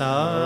sa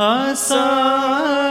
आसा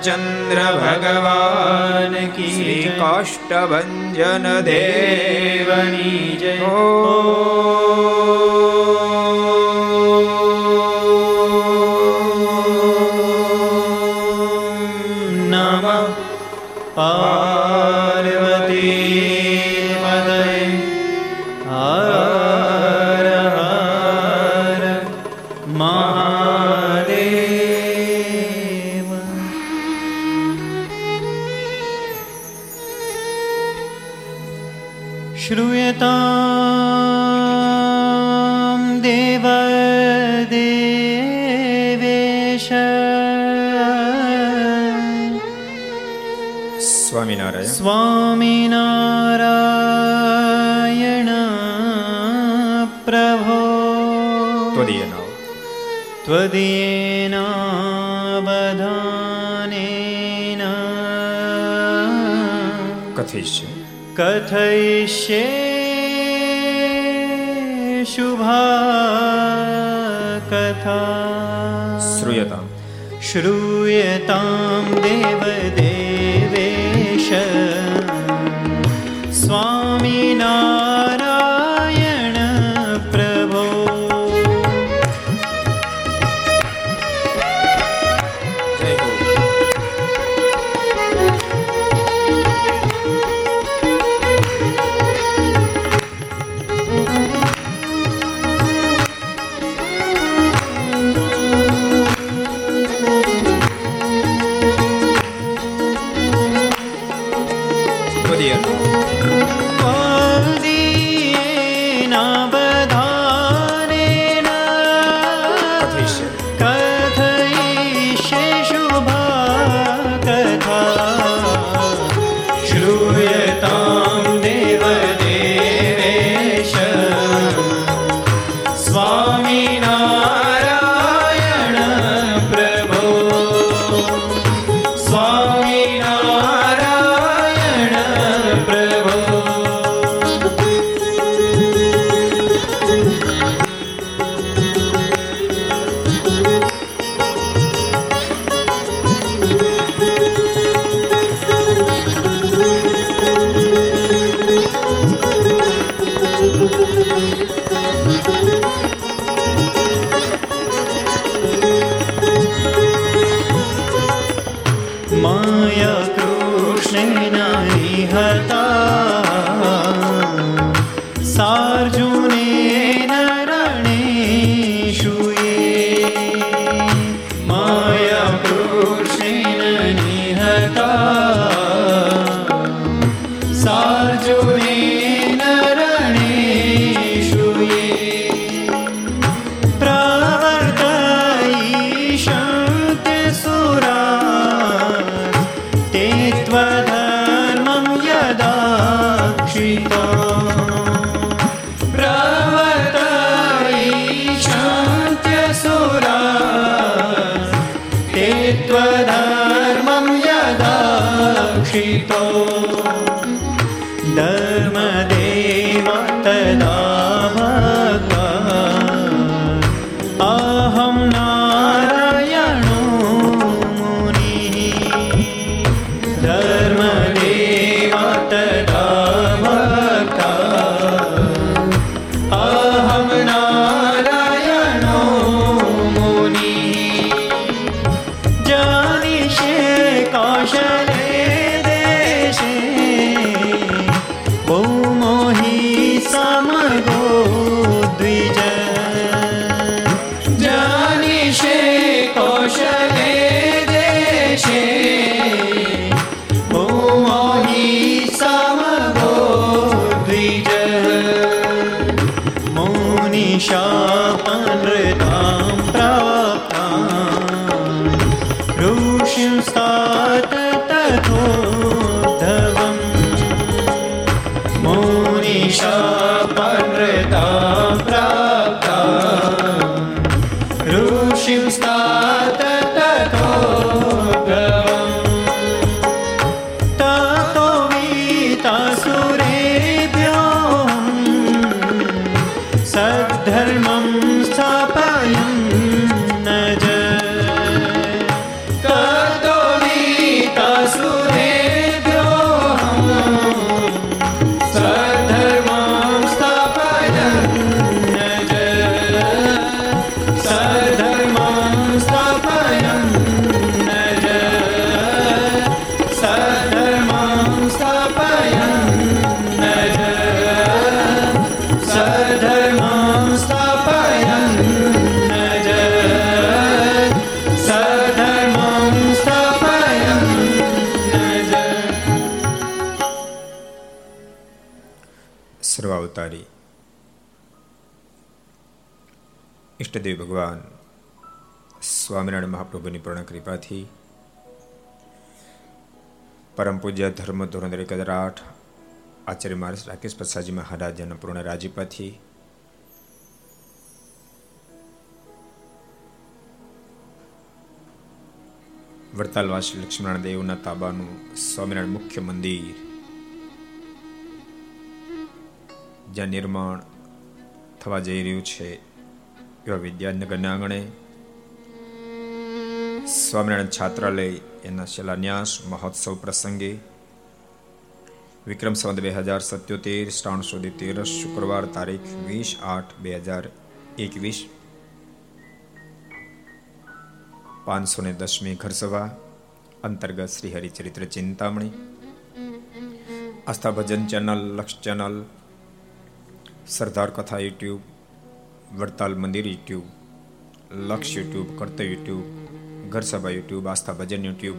रामचन्द्र भगवान् की काष्ठभञ्जन देवनी जय नमः पार्वती श्रूयता मौनिशापनृतां ભગવાન સ્વામિનારાયણ મહાપ્રભુની પૂર્ણ કૃપાથી પરમ પૂજ્ય ધર્મ ધોરણ એક હજાર આઠ આચાર્ય મહારાજ રાકેશ પ્રસાદજી મહારાજના પૂર્ણ રાજીપાથી વડતાલવાસી લક્ષ્મણ દેવના તાબાનું સ્વામિનારાયણ મુખ્ય મંદિર, જ્યાં નિર્માણ થવા જઈ રહ્યું છે. એવા વિદ્યાનગરના આંગણે સ્વામિનારાયણ છાત્રાલય એના શિલાન્યાસ મહોત્સવ પ્રસંગે વિક્રમ સંવત બે હજાર સત્યોતેર, શ્રાવણ સુધી તેરસ શુક્રવાર તારીખ વીસ આઠ બે હજાર એકવીસ પાંચસો ને દસમી ઘરસભા અંતર્ગત Shri Haricharitra Chintamani, Aastha Bhajan channel, Laksh channel, Sardar Katha YouTube Vadtal Mandir, YouTube, Laksh YouTube Kartavya YouTube, Gharsabha YouTube, Aastha Bhajan YouTube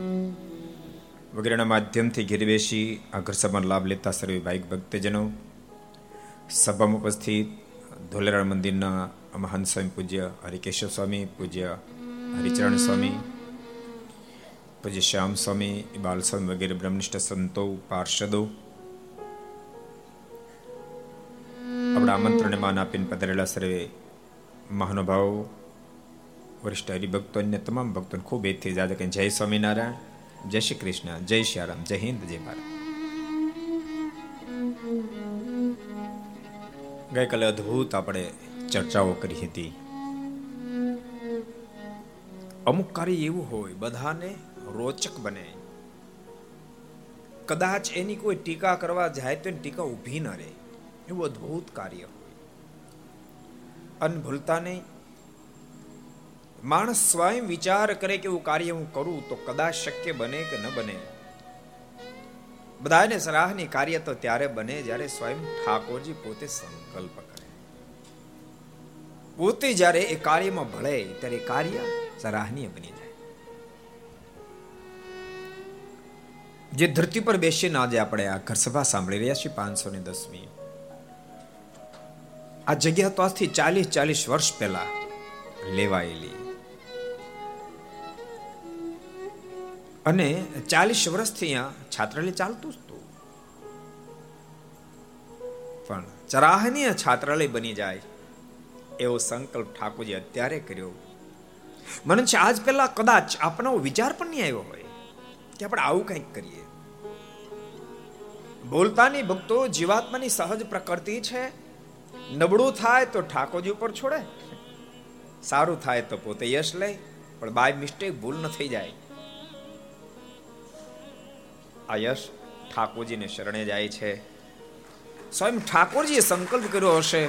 વગેરેના માધ્યમથી ઘેર બેસી આ ઘરસભાનો લાભ લેતા સર્વે ભાઈક ભક્તજનો. સભામાં ઉપસ્થિત ધોલેરાણ મંદિરના મહાન સ્વામી પૂજ્ય હરિકેશવ સ્વામી, પૂજ્ય હરિચરણ સ્વામી, પૂજ્ય શ્યામ સ્વામી બાલ સ્વામી વગેરે બ્રહ્મનિષ્ઠ સંતો, પાર્ષદો. આપણા આમંત્રણને માન આપીને પધારેલા સર્વે મહાનુભાવો, વરિષ્ઠ હરિભક્તો અન્ય તમામ ભક્તોને ખૂબ એથી જાદે કે જય સ્વામિનારાયણ, જય શ્રી કૃષ્ણ, જય શ્યારામ જય હિન્દ, જય ભારત. ગઈકાલે અદ્ભુત આપણે ચર્ચાઓ કરી હતી. અમુક કાર્ય એવું હોય, બધાને રોચક બને. કદાચ એની કોઈ ટીકા કરવા જાય તો ટીકા ઊભી ન રહે. એવું અદ્ભુત કાર્ય. હોય અન ભૂલતા નહીં. માણસ સ્વયં વિચાર કરે કે એવું કાર્ય હું કરું તો કદાચ શક્ય બને કે ન બને. બધાને સરાહની કાર્ય તો ત્યારે બને જ્યારે સ્વયં ઠાકોરજી પોતે સંકલ્પ કરે. પોતે જ્યારે એ કાર્યમાં ભળે ત્યારે કાર્ય સરાહનીય બની જાય. જે ધરતી પર બેસીને આજે આપણે આ ઘર સભા સાંભળી રહ્યા છીએ પાંચસો ને દસમી. આ જગ્યા તો આજથી ચાલીસ ચાલીસ વર્ષ પહેલા લેવાયેલી. અને ચાલીસ વર્ષથી અહીંયા છાત્રાલય ચાલતું હતું. પણ ચરાહનીય છાત્રાલય બની જાય એવો સંકલ્પ ઠાકોરજી અત્યારે કર્યો. મને છે આજ પહેલા કદાચ આપનો વિચાર પણ નહીં આવ્યો હોય કે આપણે આવું કંઈક કરીએ. બોલતાની ભક્તો જીવાત્માની સહજ પ્રકૃતિ છે નબળું થાય તો ઠાકોરજી ઉપર છોડે. સારું થાય તો પોતે યશ લે, પણ બાય મિસ્ટેક ભૂલ ન થઈ જાય. આ યશ ઠાકોરજીને શરણે જાય છે. સ્વયં ઠાકોરજીએ સંકલ્પ કર્યો હશે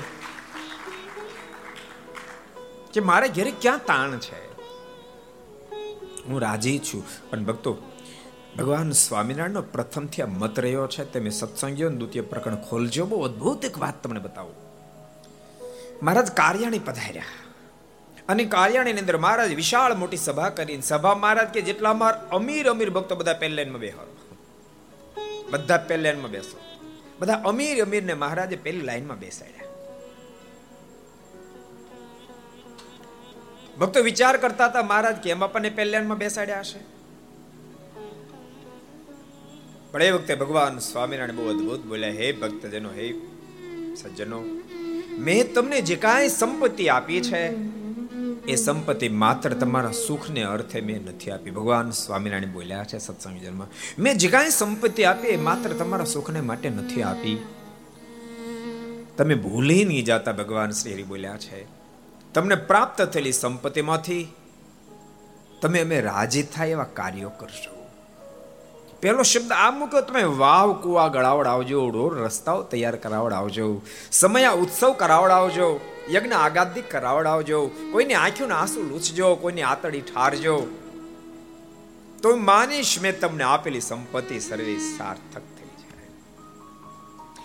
કે મારે ઘેરે ક્યાં તાણ છે? હું રાજી છું. પણ ભક્તો, ભગવાન સ્વામિનારાયણનો પ્રથમથી આ મત રહ્યો છે તમે સત્સંગીઓ દ્વિતીય પ્રકરણ ખોલજો. બહુ અદ્ભુત એક વાત તમને બતાવું. મહારાજ કાર્યાણી પધાર્યા અને કાર્યાણીની અંદર મહારાજ વિશાળ મોટી સભા કરીને સભા મહારાજ કે જેટલા માર અમીર અમીર ભક્તો બધા પહેલા બેહારો બધા પહેલી બેસો. બધા અમીર અમીરને મહારાજે પહેલી લાઈનમાં બેસાડ્યા. ભક્તો વિચાર કરતા હતા મહારાજ કે એમ આપણને પહેલી લાઈનમાં બેસાડ્યા હશે. પણ એ વખતે ભગવાન સ્વામિનારાયણ બહુ અદભુત બોલ્યા, હે ભક્તજનો, હે સજ્જનો મેં તમને જે કાંઈ સંપત્તિ આપી છે, એ સંપત્તિ માત્ર તમારા સુખને અર્થે મેં નથી આપી. ભગવાન સ્વામિનારાયણ બોલ્યા છે સત્સંગ જન્મ મેં જે કાંઈ સંપત્તિ આપી, એ માત્ર તમારા સુખને માટે નથી આપી. તમે ભૂલી નહીં જાતા, ભગવાન શ્રી હરિ બોલ્યા છે. તમને પ્રાપ્ત થયેલી સંપત્તિમાંથી તમે અમે રાજી થાય એવા કાર્યો કરશો. પહેલો શબ્દ આ મૂક્યો, તમે વાવ, કુવા ગળાવડાવજો રોડ રસ્તાઓ તૈયાર કરાવડાવજો સમય ઉત્સવ કરાવડાવજો યજ્ઞ આગાદી કરાવડાવજો કોઈની આંખોના આંસુ લૂછજો, કોઈની આતડી ઠારજો. તો માનીશ, મેં તમને આપેલી સંપત્તિ સર્વે સાર્થક થઈ જાય.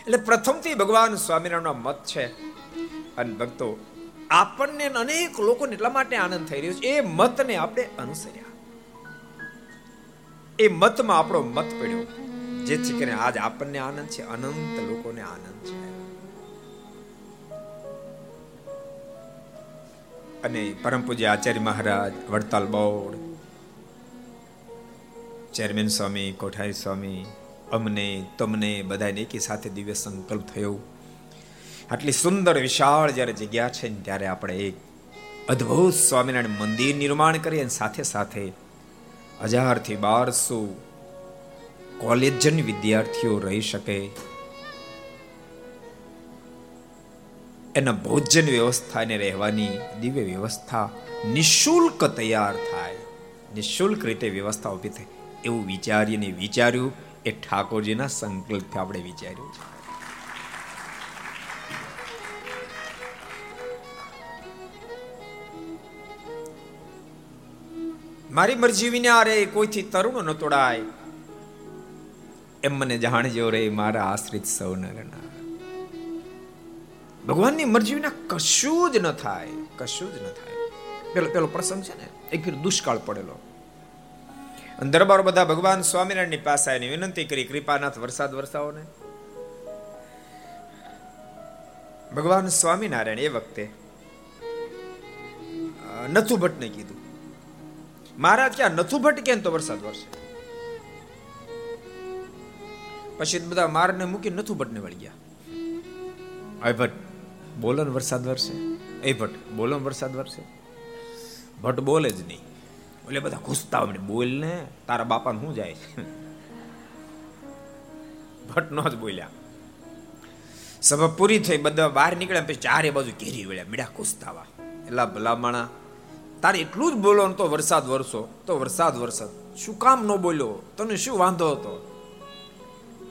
એટલે પ્રથમથી ભગવાન સ્વામિનારાયણનો મત છે, અને ભક્તો, આપણને અનેક લોકોને એટલા માટે આનંદ થઈ રહ્યો છે, એ મતને આપણે અનુસર્યા. એ મતમાં આપણો મત પડ્યો. જેથી કરીને આજ આપણને આનંદ છે, અનંત લોકોને આનંદ છે. અને પરમ પૂજ્ય આચાર્ય મહારાજ, વડતાલ બોર્ડ, ચેરમેન સ્વામી, કોઠારી સ્વામી, અમને, તમને બધાને એકી સાથે દિવ્ય સંકલ્પ થયો. આટલી સુંદર વિશાળ જ્યારે જગ્યા છે ત્યારે આપણે એક અદ્ભુત સ્વામિનારાયણ મંદિર નિર્માણ કરીએ અને સાથે સાથે હજારથી બારસો કોલેજન વિદ્યાર્થીઓ રહી શકે. એના ભોજન વ્યવસ્થા ને રહેવાની દિવ્ય વ્યવસ્થા નિશુલ્ક તૈયાર થાય. નિશુલ્ક રીતે વ્યવસ્થા ઊભી થાય. એવું વિચારીને વિચાર્યું એ ઠાકોરજીના સંકલ્પથી આપણે વિચાર્યું છે. મારી મરજી વિના રે, કોઈથી તરુણ ન તોડાય. એમ મને જાણજો રે, મારા આશ્રિત સૌ નરના ભગવાનની મરજી વિના કશું જ ન થાય, કશું જ ન થાય. પેલો પેલો પ્રસંગ છે ને, એક દુષ્કાળ પડેલો. દરબાર બધા ભગવાન સ્વામિનારાયણની પાસે આવીને વિનંતી કરી, કૃપાનાથ, વરસાદ વરસાવો ને. ભગવાન સ્વામિનારાયણ એ વખતે નથુ ભટ્ટને કીધું. મહારાજ ક્યાં? નથું ભટ્ટ કેમ તો વરસાદ વરસે? પછી બધા મારને મૂકી નથું ભટ્ટને વળી ગયા. અય ભટ્ટ, બોલો ને વરસાદ વરસે? એ ભટ્ટ, બોલો વરસાદ વરસે? ભટ્ટ બોલે જ નહીં. એટલે બધા ઘૂસતા હોય બોલ ને, તારા બાપાને શું જાય ભટ્ટ નો જ બોલ્યા. સભા પૂરી થઈ, બધા બહાર નીકળ્યા પછી ચારે બાજુ ઘેરી વળ્યા, મીડા ઘૂસતાવા એટલા ભલામણા તારે એટલું જ બોલો તો વરસાદ વરસો, તો વરસાદ વરસાદ. શું કામ ન બોલ્યો? તને શું વાંધો હતો?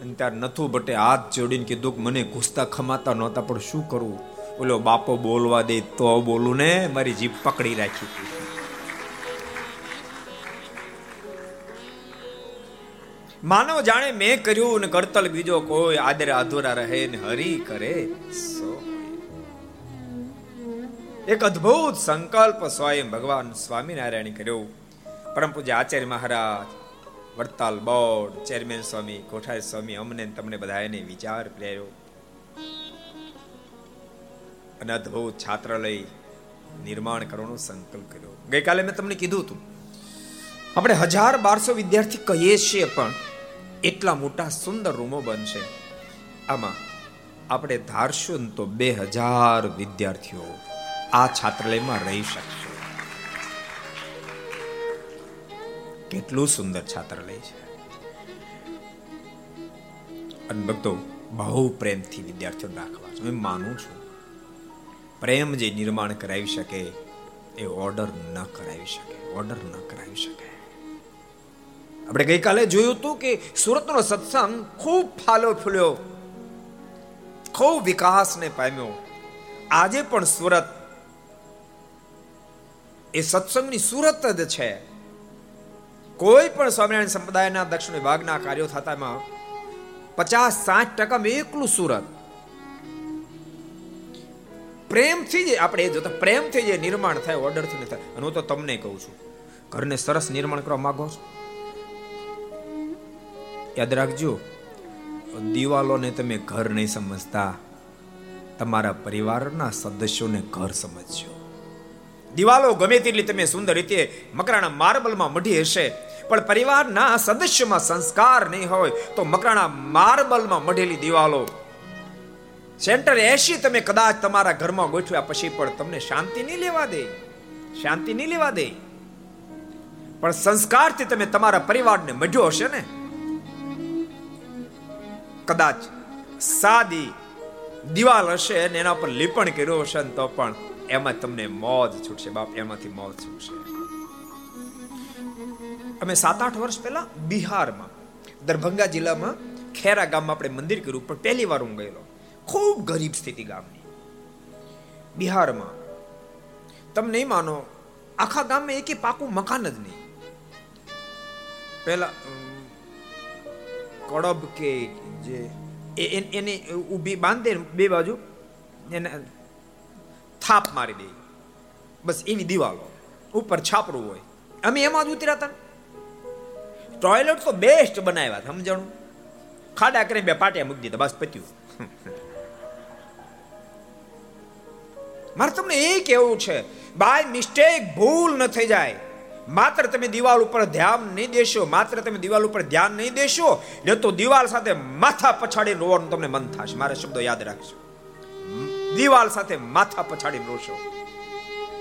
અને ત્યારે નથું ભટ્ટે હાથ જોડીને કીધું કે મને ઘૂસતા ખમાતા નહોતા, પણ શું કરવું બોલો બાપો બોલવા દે તો બોલું ને, મારી જીભ પકડી રાખી. માનવ જાણે મેં કર્યું ને કરતલ બીજો કોઈ આદરે અધૂરા રહે ને હરી કરે. સો એક અદ્ભુત સંકલ્પ સ્વયં ભગવાન સ્વામિનારાયણ કર્યો. પરમ પૂજ્ય આચાર્ય મહારાજ, વડતાલ બોર્ડ, ચેરમેન સ્વામી, કોઠારી સ્વામી, અમને તમને બધાને વિચાર પ્રેર્યો અને અદ્ભુત છાત્રાલય નિર્માણ કરવાનો સંકલ્પ કર્યો. ગઈકાલે મેં તમને કીધું હતું, આપણે હજાર બારસો વિદ્યાર્થી કહીએ છીએ, પણ એટલા મોટા સુંદર રૂમો બનશે. આમાં આપણે ધારશું તો બે હજાર વિદ્યાર્થીઓ. આ છાત્રાલયમાં રહી શકશો. કેટલું સુંદર છાત્રાલય છે. અને ભક્તો, બહુ પ્રેમથી વિદ્યાર્થીઓ રાખવા હું માનું છું. પ્રેમ જે નિર્માણ કરાવી શકે, એ ઓર્ડર ન કરાવી શકે. ઓર્ડર ન કરાવી શકે. આપણે ગઈકાલે જોયું હતું કે સુરતનો સત્સંગ ખૂબ ફાલો ફૂલ્યો. ખૂબ વિકાસને પામ્યો. આજે પણ સુરત એ સત્સંગની સુરત જ છે. કોઈ પણ સ્વામિનારાયણ સંપ્રદાયના દક્ષિણ વિભાગના કાર્યો થતા પચાસ સાઠ ટકા એકલું સુરત. પ્રેમથી જ આપણે એ જોતા, પ્રેમથી જે નિર્માણ થાય, ઓર્ડરથી નહીં થાય. હું તો તમને કહું છું, ઘરને સરસ નિર્માણ કરવા માંગો છો? યાદ રાખજો, દિવાલોને તમે ઘર નહીં સમજતા. તમારા પરિવારના સદસ્યોને ઘર સમજજો. દિવાલો ગમે તેટલી તમે સુંદર રીતે મકરાણા માર્બલમાં મઢી હશે. પણ પરિવારના સદસ્યમાં સંસ્કાર નહીં હોય તો મકરાણા માર્બલમાં મઢેલી દિવાલો. સેન્ટર એસી તમે કદાચ તમારા ઘરમાં ગોઠવ્યા પછી પણ તમને શાંતિ નહીં લેવા દે. શાંતિ નહીં લેવા દે. પણ સંસ્કારથી તમે તમારા પરિવારને મઢ્યો હશે ને? કદાચ સાદી દિવાલ હશે અને એના પર લીપણ કર્યું હશે તો પણ એમાં તમને મોજ છૂટશે, બાપ, એમાંથી મોજ છૂટશે. અમે સાત આઠ વર્ષ પહેલા બિહારમાં, દરભંગા જિલ્લામાં ખેરા ગામમાં આપણે મંદિર કર્યું, પણ પહેલી વાર હું ગયેલો. ખૂબ ગરીબ સ્થિતિ ગામની. બિહારમાં, તમે નહીં માનો, આખા ગામમાં એકે પાકું મકાન જ નહીં. પહેલા કડબ કે જે એને ઊભી બાંધે બે બાજુ, એને થાપ મારી દે. બસ એવી દિવાલો. ઉપર છાપરું હોય. અમે એમાં જ ઉતર્યા ટોયલેટ તો બેસ્ટ બનાવ્યા સમજાણું? ખાડા કરીને બે પાટિયા મૂકી દીધા, બસ પત્યું. મારે તમને એ કેવું છે, બાય મિસ્ટેક, ભૂલ ન થઈ જાય. માત્ર તમે દિવાલ ઉપર ધ્યાન નહીં દેશો, માત્ર તમે દિવાલ ઉપર ધ્યાન નહીં દેશો, ને તો દિવાલ સાથે માથા પછાડી રોવાનું તમને મન થશે. મારા શબ્દો યાદ રાખજો. દિવાલ સાથે માથા પછાડી રોશો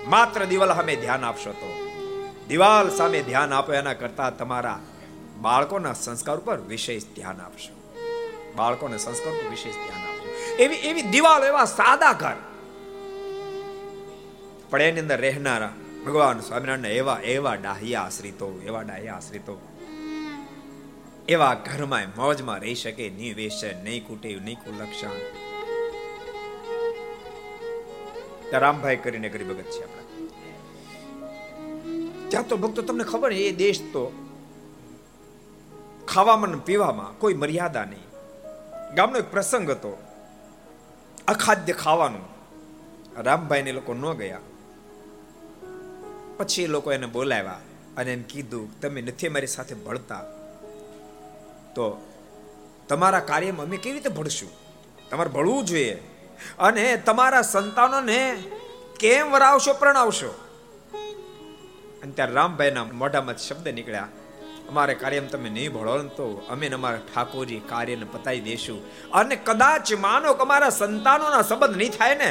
માત્ર દિવાલ સામે ધ્યાન આપશો તો. દિવાલ સામે ધ્યાન આપો એના કરતા તમારા બાળકોના સંસ્કાર ઉપર વિશેષ ધ્યાન આપશો. બાળકોના સંસ્કાર ઉપર વિશેષ ધ્યાન આપશો એવી એવી દિવાલ, એવા સાદા ઘર. પણ એની અંદર રહેનારા ભગવાન સ્વામિનારાયણ એવા એવા ડાહિયા આશ્રિતો, એવા ડાહિયા આશ્રિતો. એવા ઘરમાં મોજમાં રહી શકે, નિવેશ વેશે નહીં કુટે નહીં કુલક્ષણ. રામભાઈ કરીને ગરીબ ભગત છે આપણા. ત્યાં તો ભક્તો, તમને ખબર એ દેશ તો ખાવામાં પીવામાં કોઈ મર્યાદા નહીં. ગામનો એક પ્રસંગ હતો, અખાદ્ય ખાવાનું. રામભાઈ ને લોકો ન ગયા. પછી એ લોકો એને બોલાવ્યા અને એમ કીધું, તમે નથી મારી સાથે ભળતા. તો તમારા કાર્યમાં અમે કેવી રીતે ભળશું? તમારે ભળવું જોઈએ. અને તમારા સંતાનોને કેમ વરાવશો, પ્રણાવશો? અને ત્યારે રામભાઈના મોઢામાં શબ્દ નીકળ્યા, અમારે કાર્યમ તમે નહીં ભળો તો અમે અમારા ઠાકોરજી કાર્યને પતાવી દેશું. અને કદાચ માનો કે અમારા સંતાનોના સંબંધ નહીં થાય ને,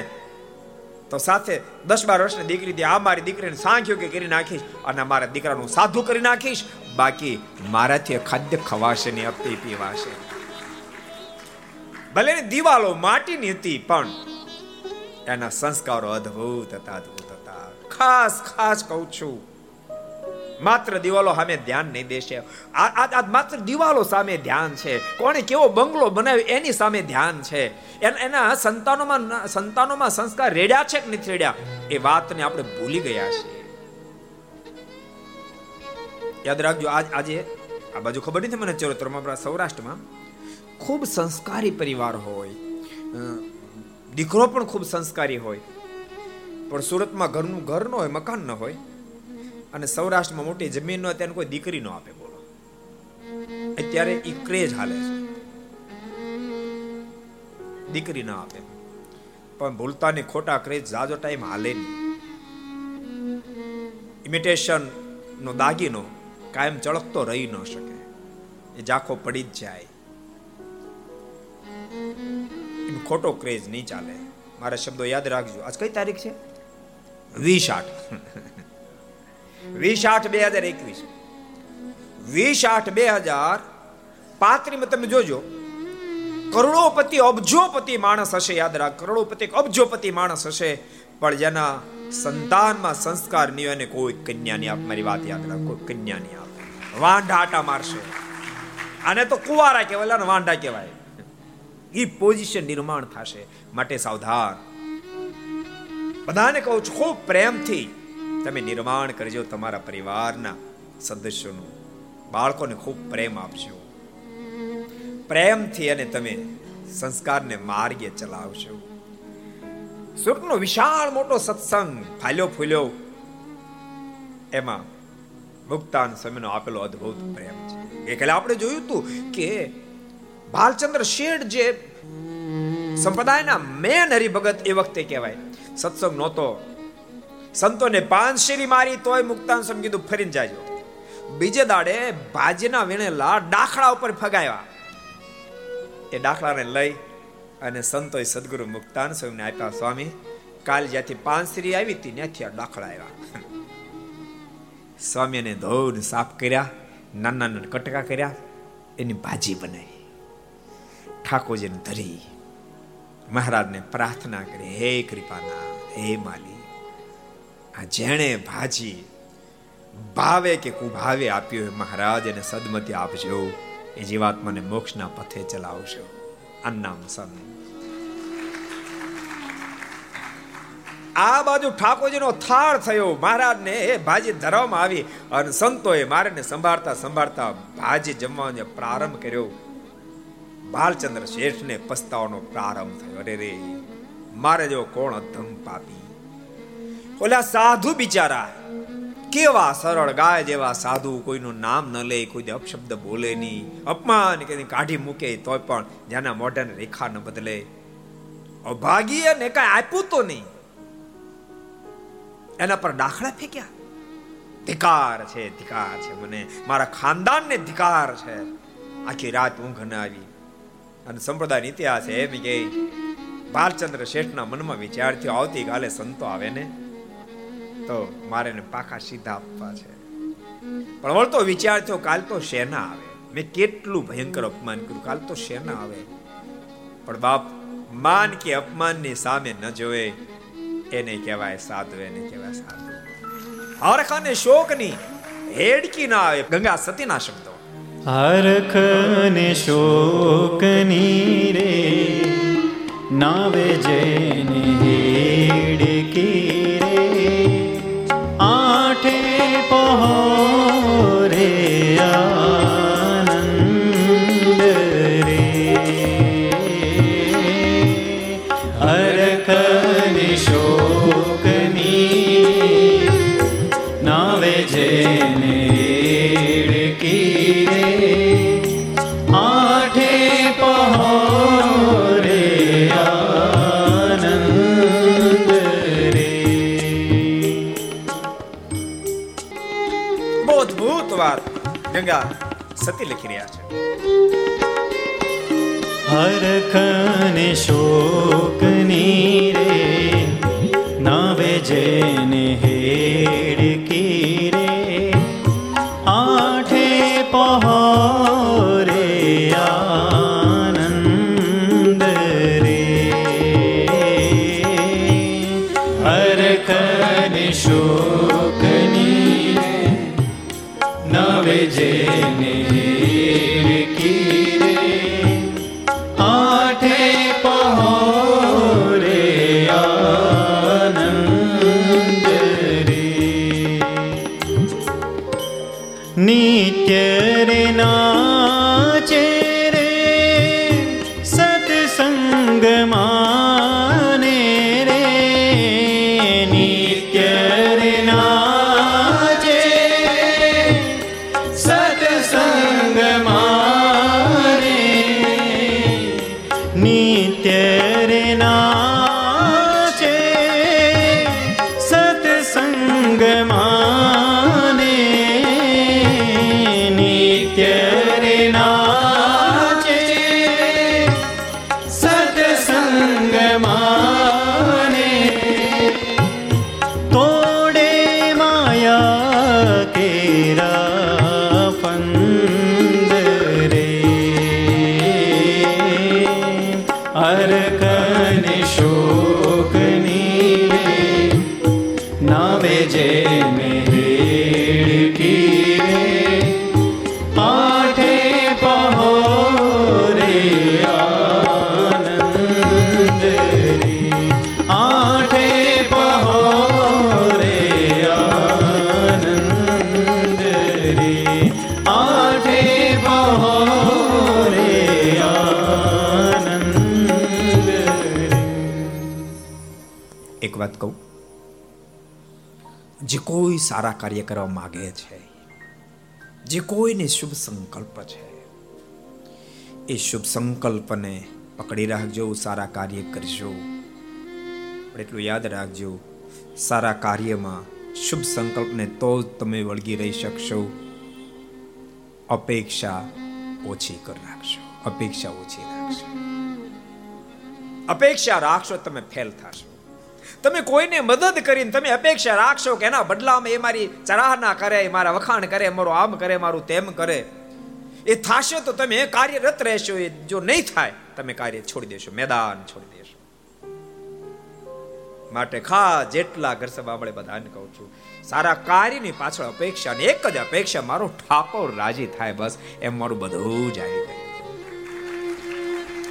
તો સાથે દસ બાર વર્ષની દીકરી આ મારી દીકરીને સાંખ્યું કે કરી નાખીશ અને મારા દીકરાનું સાધુ કરી નાખીશ. બાકી મારાથી ખાદ્ય ખવાશે નહીં અપી પીવાશે. ભલે દિવાલો માટીની હતી, પણ એના સંસ્કારો અદ્ભુત હતા અદ્ભુત હતા. ખાસ ખાસ કહું છું. માત્ર દિવાલો સામે ધ્યાન નહીં દેશે. આ માત્ર દિવાલો સામે ધ્યાન છે. કોણે કેવો બંગલો બનાવ્યો એની સામે ધ્યાન છે. એના સંતાનોમાં સંતાનોમાં સંસ્કાર રેડ્યા છે કે નથી રેડ્યા? એ વાતને આપણે ભૂલી ગયા છે યાદ રાખજો, આજ, આજે આ બાજુ ખબર નથી મને ચરોતરમાં સૌરાષ્ટ્રમાં? ખૂબ સંસ્કારી પરિવાર હોય. દીકરો પણ ખૂબ સંસ્કારી હોય. પણ સુરતમાં ઘરનું ઘર ન હોય, મકાન ન હોય, અને સૌરાષ્ટ્રમાં મોટી જમીન ન હોય તેને કોઈ દીકરી ન આપે બોલો. અત્યારે એ ક્રેજ હાલે છે. દીકરી ન આપે. પણ ભૂલતાની ખોટા ક્રેજ જાજો ટાઈમ હાલે નહીં. ઇમિટેશન નો દાગીનો કાયમ ચળકતો રહી ન શકે. એ જાખો પડી જ જાય. ખોટો ક્રેઝ નહીં ચાલે. મારા શબ્દો યાદ રાખજો. આજ કઈ તારીખ છે? વીસ આઠ. વીસ આઠ બે હજાર એકવીસ. વીસ આઠ બે હજાર પાંત્રીમાં તમે જોજો. કરોડોપતિ અબજોપતિ માણસ હશે યાદ રાખ. કરોડોપતિ અબજોપતિ માણસ હશે પણ જેના સંતાનમાં સંસ્કાર નહીં અને કોઈ કન્યા નહીં આપ. મારી વાત યાદ રાખ કોઈ કન્યા નહીં આપે. વાંઢા આટા મારશે. આને તો કુવારા કહેવાય વાંઢા કહેવાય. એ પોઝિશન નિર્માણ થશે. માટે સાવધાન. બધાને કહું છું, ખૂબ પ્રેમથી તમે નિર્માણ કરજો તમારા પરિવારના સદસ્યોનું. બાળકોને ખૂબ પ્રેમ આપજો. પ્રેમથી અને તમે સંસ્કારને માર્ગે ચલાવશો સુરતનો વિશાળ મોટો સત્સંગ ફાલ્યો ફૂલ્યો, એમાં મુક્તાન સ્વામીનો આપેલો અદ્ભુત પ્રેમ છે. ગઈકાલે આપણે જોયું હતું કે ભાલચંદ્ર શેઠ જે સંપ્રદાયના મેન હરિભગત એ વખતે કહેવાય. સત્સંગ નહોતો. સંતોને પાંચ શેરી મારી તોય મુક્તાન સમ કીધું, ફરીને જાજો. બીજે દાડે ભાજીના વીણેલા ડાખડા ઉપર ફગાવ્યા એ દાખલાને લઈ અને સંતોએ સદગુરુ મુક્તાન સ્વામીને આપ્યા, સ્વામી, કાલ જ્યાંથી પાંચ શ્રી આવી હતી, ત્યાંથી આ દાખલા આવ્યા. સ્વામીને ધોઈને સાફ કર્યા, નાના નાના કટકા કર્યા, એની ભાજી બનાવી. ઠાકોરજીને ધરી. મહારાજને પ્રાર્થના કરી, હે કૃપાના હે માલી આ જેણે ભાજી ભાવે કે કુભાવે આપ્યો મહારાજ, એને સદમતી આપજો. એ જીવાત્માને મોક્ષના પથે ચલાવશો અન્નામ સમ. આ બાજુ ઠાકોરજીનો થાળ થયો. મહારાજને એ ભાજી ધરવામાં આવી અને સંતોએ મારેને સંભાળતા સંભાળતા ભાજી જમવાનો પ્રારંભ કર્યો. બાલચંદ્ર શેઠને પસ્તાવાનો પ્રારંભ થયો. અરે રે, મારે જો કોણ અધમ પાપી? ઓલા સાધુ બિચારા, કેવા સરળ ગાય જેવા સાધુ, કોઈનું નામ ન લે, કોઈ અપશબ્દ બોલે નહીં, અપમાન કે કાઢી મૂકે, તોય પણ જેના મોઢાને રેખા ન બદલે. અભાગીએ ને કઈ આપ્યું તો નહીં. એના પર દાખલા ફેંક્યા. ધિકાર છે ધિકાર છે મને. મારા ખાનદાનને ધિકાર છે. આખી રાત ઊંઘ ન આવી. અને સંપ્રદાય ઇતિહાસ એમ કે બાલચંદ્ર શેઠના મનમાં વિચાર થયો આવતીકાલે સંતો આવે ને, તો મારે ને પાકા સીધા આપવા છે. પણ વળતો વિચાર થયો, કાલ તો શેના આવે? મેં કેટલું ભયંકર અપમાન કર્યું, કાલ તો શેના આવે? પણ બાપ, માન કે અપમાનની સામે ન જોવે, એને કહેવાય સાધુ, એને કહેવાય સાધુ. હરખાને શોકની હેડકી ના આવે, ગંગા સતીના શબ્દો. હરખ ને શોકની રે નાવે જેને હેડકી ગંગા સતી લખી રહ્યા છે. હરખને શોકની રે નાવે જેને હેડકી કોઈ સારા કાર્ય કરવા માગે છે. જે કોઈને શુભ સંકલ્પ છે. એ શુભ સંકલ્પને પકડી રાખજો, સારા કાર્ય કરજો. એટલું યાદ રાખજો, સારા કાર્યમાં શુભ સંકલ્પને તો જ તમે વળગી રહી શકશો. અપેક્ષા ઓછી કરી રાખશો, અપેક્ષા ઓછી રાખશો. અપેક્ષા રાખશો, તમે ફેલ થશો. તમે કોઈને મદદ કરીને તમે અપેક્ષા રાખશો કે એના બદલામાં એ મારી ચરાહના કરે મારા વખાણ કરે, મારું આમ કરે, મારું તેમ કરે. એ થશે તો તમે કાર્યરત રહેશો. એ જો નહીં થાય, તમે કાર્ય છોડી દેશો, મેદાન છોડી દેશો. માટે ખા જેટલા ઘર સભા મળે બધાને કહું છું, સારા કાર્યની પાછળ અપેક્ષા ને એક જ અપેક્ષા, મારો ઠાકોર રાજી થાય બસ, એમ મારું બધું જ આવી ગયું.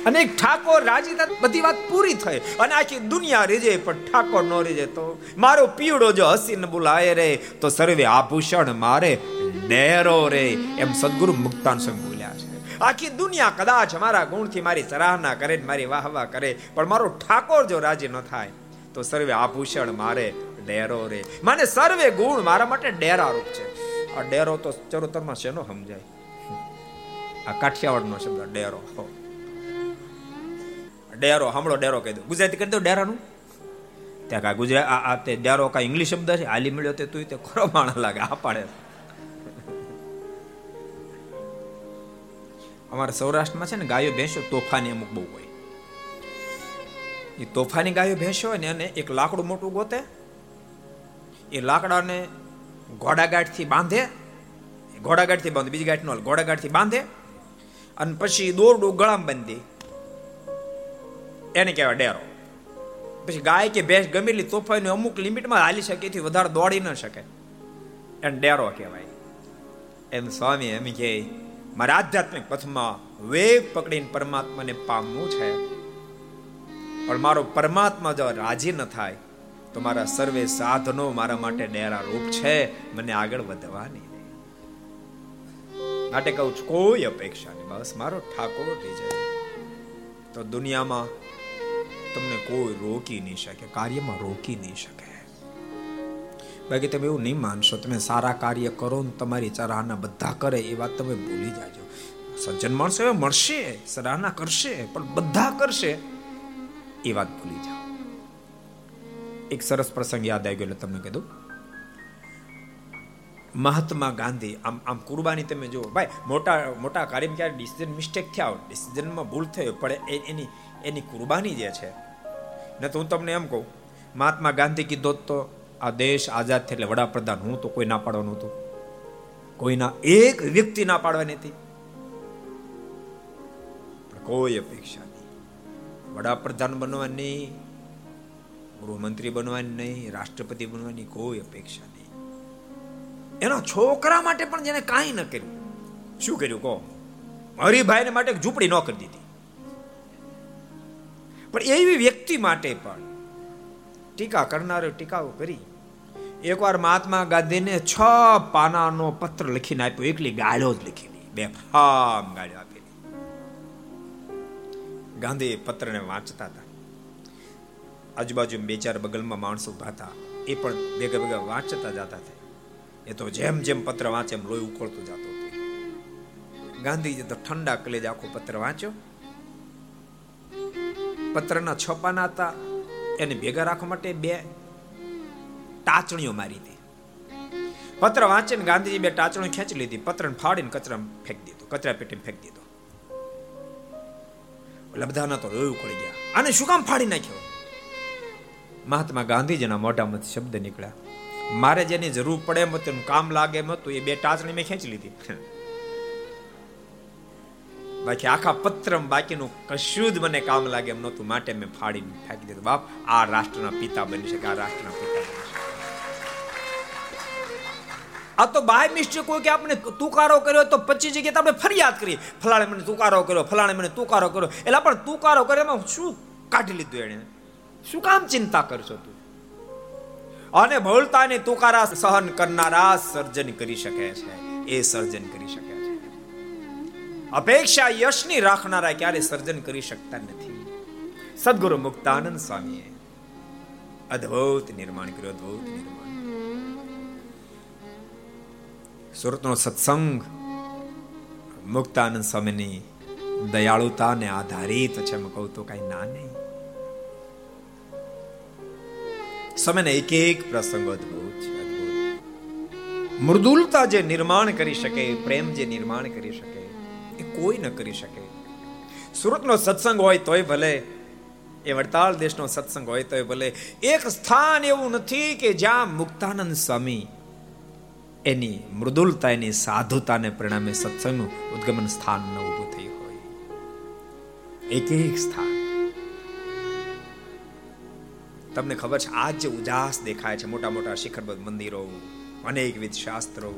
અને ઠાકોર રાજી થાય બધી વાત પૂરી થઈ. અને આખી દુનિયા રીજે, પણ ઠાકોર નો રીજે તો. મારો પીવડો જો હસીને બોલાય રે, તો સર્વે આભૂષણ મારે ડેરો રે. એમ સદગુરુ મુક્તાન સંગ બોલ્યા છે. આખી દુનિયા કદાચ મારા ગુણથી મારી સરાહના કરે મારી વાહવા કરે, પણ મારો ઠાકોર જો રાજી ન થાય, તો સર્વે આભૂષણ મારે ડેરો રે. મને સર્વે ગુણ મારા માટે ડેરા રૂપ છે. આ ડેરો તો ચરોતરમાં શેનો સમજાય? આ કાઠિયાવાડનો શબ્દ ડેરો. હો. ડેરો હમણો ડેરો કહી દો ગુજરાતી કરી દો ડેરાનું? ત્યાં કા ગુજરાત આ તે ડેરો કા ઇંગ્લિશ શબ્દ છે? હાલી મળ્યો તે તું તે ખરો માણસ લાગે, આ પાડે અમારા સૌરાષ્ટ્રમાં છે ને ગાયો, ભેંસો, તોફાની અમુક બહુ હોય. એ તોફાની ગાયો, ભેંસો હોય ને એને એક લાકડું મોટું ગોતે, એ લાકડાને ઘોડાગાંઠથી બાંધે ઘોડાગાંઠથી બાંધે, બીજી ગાંઠ નો ઘોડાગાંઠથી બાંધે, અને પછી દોરડું ગળામાં બાંધી એને કહેવાય ડેરો. પછી ગાય કે ભેંસ ગમે એટલી અમુક લિમિટમાં હાલી શકે, એથી વધારે દોડી ન શકે. એને ડેરો કહેવાય. એમ સ્વામી એમ કે મારા આધ્યાત્મિક પથમાં વેગ પકડીને પરમાત્માને પામવું છે. પણ મારો પરમાત્મા જો રાજી ન થાય, તો મારા સર્વે સાધનો મારા માટે ડેરા રૂપ છે. મને આગળ વધવાની માટે કહું છું, કોઈ અપેક્ષા નહીં, બસ મારો ઠાકોર થઈ જાય. તો દુનિયામાં તમને કોઈ રોકી નહીં શકે, કાર્યમાં રોકી નહીં શકે. બાકી તમે એવું નહીં માનશો, તમે સારા કાર્ય કરો ને તમારી ચરાહના બધા કરે, એ વાત તમે ભૂલી જાજો. સજ્જન માણસો હવે મળશે, સરાહના કરશે, પણ બધા કરશે, એ વાત ભૂલી જાઓ. એક સરસ પ્રસંગ યાદ આવી ગયો તમને કીધું મહાત્મા ગાંધી, આમ આમ કુરબાની તમે જુઓ. ભાઈ, મોટા મોટા કાર્યમાં ક્યારે ડિસિઝન મિસ્ટેક થયા ડિસિઝનમાં ભૂલ થઈ પણ એની એની કુરબાની જે છે. ને તો હું તમને એમ કહું, મહાત્મા ગાંધી કીધો તો, આ દેશ આઝાદ થયો એટલે વડાપ્રધાન. હું તો કોઈ ના પાડવાનું હતું. કોઈના એક વ્યક્તિ ના પાડવાની હતી. કોઈ અપેક્ષા નહીં. વડાપ્રધાન બનવાની, ગૃહમંત્રી બનવાની નહીં, રાષ્ટ્રપતિ બનવાની કોઈ અપેક્ષા નહીં. એના છોકરા માટે પણ જેને કાંઈ ન કર્યું. શું કર્યું કહો? હરિભાઈને માટે ઝૂંપડી ન કરી દીધી. પણ એવી વ્યક્તિ માટે પણ ટીકા કરનારો ટીકાઓ કરી. એકવાર મહાત્મા ગાંધીને છ પાનાનો પત્ર લખીને આપ્યો. એકલી ગાળો જ લખી બે ફામ ગાળો આપેલી ગાંધી પત્રને વાંચતા હતા. આજુબાજુ બે ચાર બગલમાં માણસો ઊભા હતા. એ પણ ભેગા ભેગા વાંચતા જતા હતા. એ તો જેમ જેમ પત્ર વાંચે એમ લોહી ઉકળતું જતો હતો. ગાંધીજી તો ઠંડા કલેજ આખો પત્ર વાંચ્યો. પત્રના છપાના હતા. એને ભેગા રાખવા માટે બે ટાચણીઓ મારી હતી. પત્ર વાંચીને ગાંધીજી બે ટાચણીઓ ખેંચી લીધી. પત્રને ફાડીને કચરા ફેંકી દીધો. કચરા પેટીને ફેંકી દીધો. એટલે બધાના તો રોયું ઉકળી ગયા. આને શું કામ ફાડી નાખ્યો? મહાત્મા ગાંધીજીના મોઢામાંથી શબ્દ નીકળ્યા. મારે જેની જરૂર પડે એમ તેનું કામ લાગે એમ હતું, એ બે ટાચણી મેં ખેંચી લીધી. બાકી આખા પત્રમ બાકીનું કશું જ મને કામ લાગે એમ નહોતું. માટે મેં ફાડીને ફેંકી દીધું. બાપ, આ રાષ્ટ્રના પિતા બની શકે, આ રાષ્ટ્રના પિતા આ તો બાય મિસ્ટેક કોઈ કે આપણે તુકારો કર્યો તો પચીસ જગ્યાએ આપણે ફરિયાદ કરી ફલાણે મને તુકારો કર્યો, ફલાણે મને તુકારો કર્યો. એટલે પણ તુકારો કર્યો, એમાં શું કાઢી લીધું એને શું કામ ચિંતા કરશો તું? અને ભૂલતાની તુકારા સહન કરનારા સર્જન કરી શકે છે. એ સર્જન કરી શકે. અપેક્ષા યશની રાખનારા ક્યારે સર્જન કરી શકતા નથી સદગુરુ મુક્તાનંદ સ્વામીએ અદ્ભુત નિર્માણ કર્યું અદ્ભુત નિર્માણ સુરતનો સત્સંગ મુક્તાનંદ સ્વામીની દયાળુતાને આધારિત છે એમ કહું તો કઈ ના નહીં સમયના એક એક પ્રસંગ અદ્ભુત છે અદ્ભુત મૃદુલતા જે નિર્માણ કરી શકે પ્રેમ જે નિર્માણ કરી શકે એ કોઈ ન કરી શકે. સુરતનો સત્સંગ હોય તોય ભલે, એ વડતાલ દેશનો સત્સંગ હોય તોય ભલે, એક સ્થાન એવું નથી કે જ્યાં મુક્તાનંદ સ્વામી એની મૃદુલતા એની સાધુતાને પરિણામે સત્સંગનું ઉદ્ગમન સ્થાન ન ઊભું થયું હોય. એક એક સ્થાન. તમને ખબર છે, આજ જે ઉજાસ દેખાય છે, મોટા મોટા શિખરબદ્ધ મંદિરો, અનેકવિધ શાસ્ત્રો,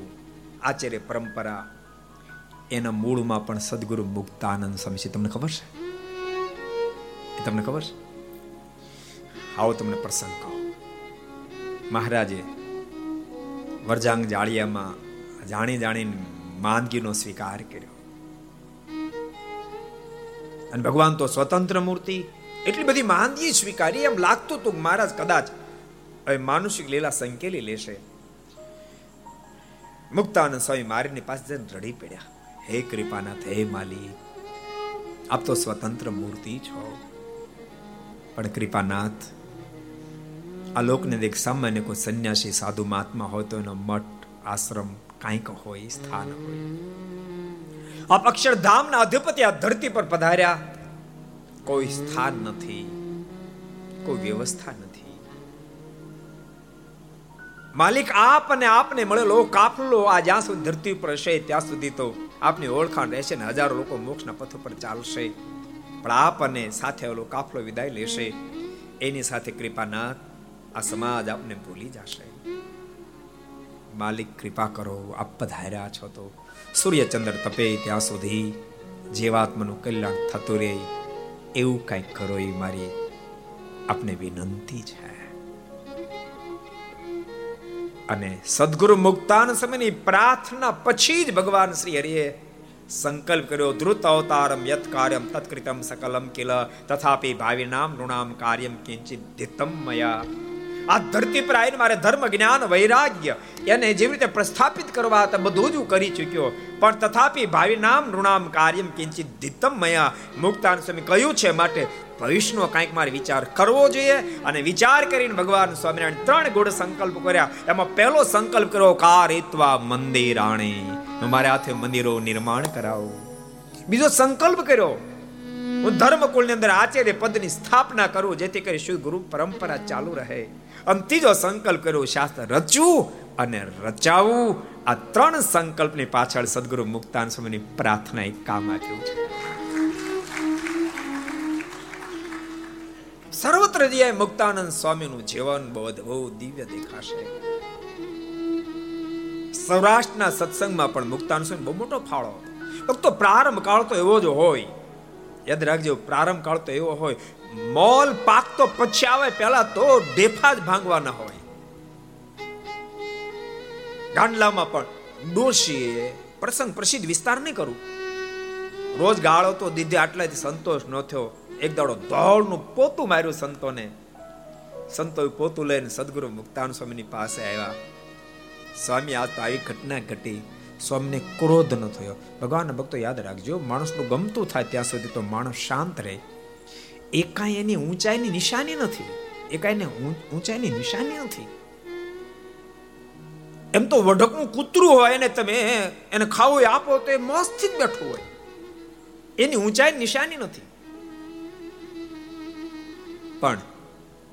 આચાર્ય પરંપરા એના મૂળમાં પણ સદગુરુ મુક્તાનંદ સ્વામી છે. તમને ખબર છે? એ તમને ખબર છે? આવો તમને પ્રસંગ કહો. મહારાજે વરજાંગ જાળિયામાં જાણી જાણીને માંદગીનો સ્વીકાર કર્યો. અને ભગવાન તો સ્વતંત્ર મૂર્તિ, એટલી બધી માંદગી સ્વીકારી, એમ લાગતું હતું મહારાજ કદાચ હવે માનુષિક લીલા સંકેલી લેશે. મુક્તાનંદ સ્વામી મારીની પાસે જઈને રડી પડ્યા. હે કૃપાનાથ, હે માલી. આપ તો સ્વતંત્ર મૂર્તિ છો. પણ કૃપાનાથ, આ લોકને દેખ સામાન્ય કોઈ સંન્યાસી, સાધુ મહાત્મા હોય તો એનો મઠ, આશ્રમ કાંઈક હોય, સ્થાન હોય. આપ અક્ષરધામના અધિપતિ આ ધરતી પર પધાર્યા. કોઈ સ્થાન નથી. કોઈ વ્યવસ્થા નથી માલિક આપ અને આપને મળેલો કાફલો આ જ્યાં સુધી ધરતી ઉપર હશે, ત્યાં સુધી તો આપની ઓળખાણ રહેશે ને હજારો લોકો મોક્ષના પથ પર ચાલશે. પણ આપ અને સાથે ઓલો કાફલો વિદાય લેશે. એની સાથે કૃપાનાથ આ સમાજ આપને ભૂલી જશે. માલિક, કૃપા કરો, આપ પધાર્યા છો તો સૂર્યચંદ્ર તપે ત્યાં સુધી, જીવાત્માનું કલ્યાણ થતું રહે. એવું કંઈક કરો એ મારી આપને વિનંતી છે. અને સદગુરુ મુક્તાન સમયની પ્રાર્થના પછી જ ભગવાન શ્રી હરિએ સંકલ્પ કર્યો, ધ્રુત અવતારમ યત કાર્યમ તત્કૃતમ સકલમ કિલ, તથાપી ભાવિનામ નૃણામ કાર્યમ કિંચિત દિતમ મયા. આ ધરતી પર આવીને મારે ધર્મ, જ્ઞાન, વૈરાગ્ય એને જેવી રીતે પ્રસ્થાપિત કરવા હતા બધું જ હું કરી ચૂક્યો. પણ તથાપિ ભાવિ નામ નૃણામ કાર્યમ કિંચિત દિતમ મયા મુક્તાન સ્વામી કહ્યું છે માટે ભવિષ્યનો કાંઈક મારે વિચાર કરવો જોઈએ અને વિચાર કરીને ભગવાન સ્વામિનારાયણ ત્રણ ગુણ સંકલ્પ કર્યા. એમાં પહેલો સંકલ્પ કર્યો, કારિત્વા મંદિરાણી. મારે હાથે મંદિરો નિર્માણ કરાવો. બીજો સંકલ્પ કર્યો હું ધર્મકુળની અંદર આચાર્ય પદની સ્થાપના કરું, જેથી કરી શુદ્ધ ગુરુ પરંપરા ચાલુ રહે. અને ત્રીજો સંકલ્પ કર્યો, શાસ્ત્ર રચવું અને રચાવું. આ ત્રણ સંકલ્પની પાછળ સદગુરુ મુક્તાન સ્વામીની પ્રાર્થના એક કામ આપ્યું છે. સર્વત્ર જગ્યાએ મુક્તાનંદ સ્વામીનું જીવન બહુ અદભુત દિવ્ય દેખાશે. સૌરાષ્ટ્રના સત્સંગમાં પણ મુક્તાનંદ સ્વામી બહુ મોટો ફાળો. ભક્તો પ્રારંભ કાળ તો એવો જ હોય. યાદ રાખજો, પ્રારંભ કાળ તો એવો હોય, મોલ પાક તો પછી આવે પહેલા તો ડેફા જ ભાંગવાના હોય. ગાંડલામાં પણ ડોશીએ પ્રસંગ પ્રસિદ્ધ વિસ્તાર નહીં કરું. રોજ ગાળો તો દીધે આટલાથી સંતોષ ન થયો. એક દાડો ધોળનું પોતું માર્યું સંતોને. સંતો પોતું લઈને સદગુરુ મુક્તાન સ્વામીની પાસે આવ્યા. સ્વામી, આ તો આવી ઘટના ઘટી. સ્વામીને ક્રોધ ન થયો. ભગવાનના ભક્તો યાદ રાખજો, માણસનું ગમતું થાય ત્યાં સુધી તો માણસ શાંત રહે. એકાય એની ઊંચાઈની નિશાની નથી. એકાયને ઊંચાઈની નિશાની નથી. એમ તો વઢકનું કૂતરું હોય એને તમે એને ખાવું આપો તો એ મસ્તથી જ બેઠું હોય. એની ઊંચાઈ નિશાની નથી. પણ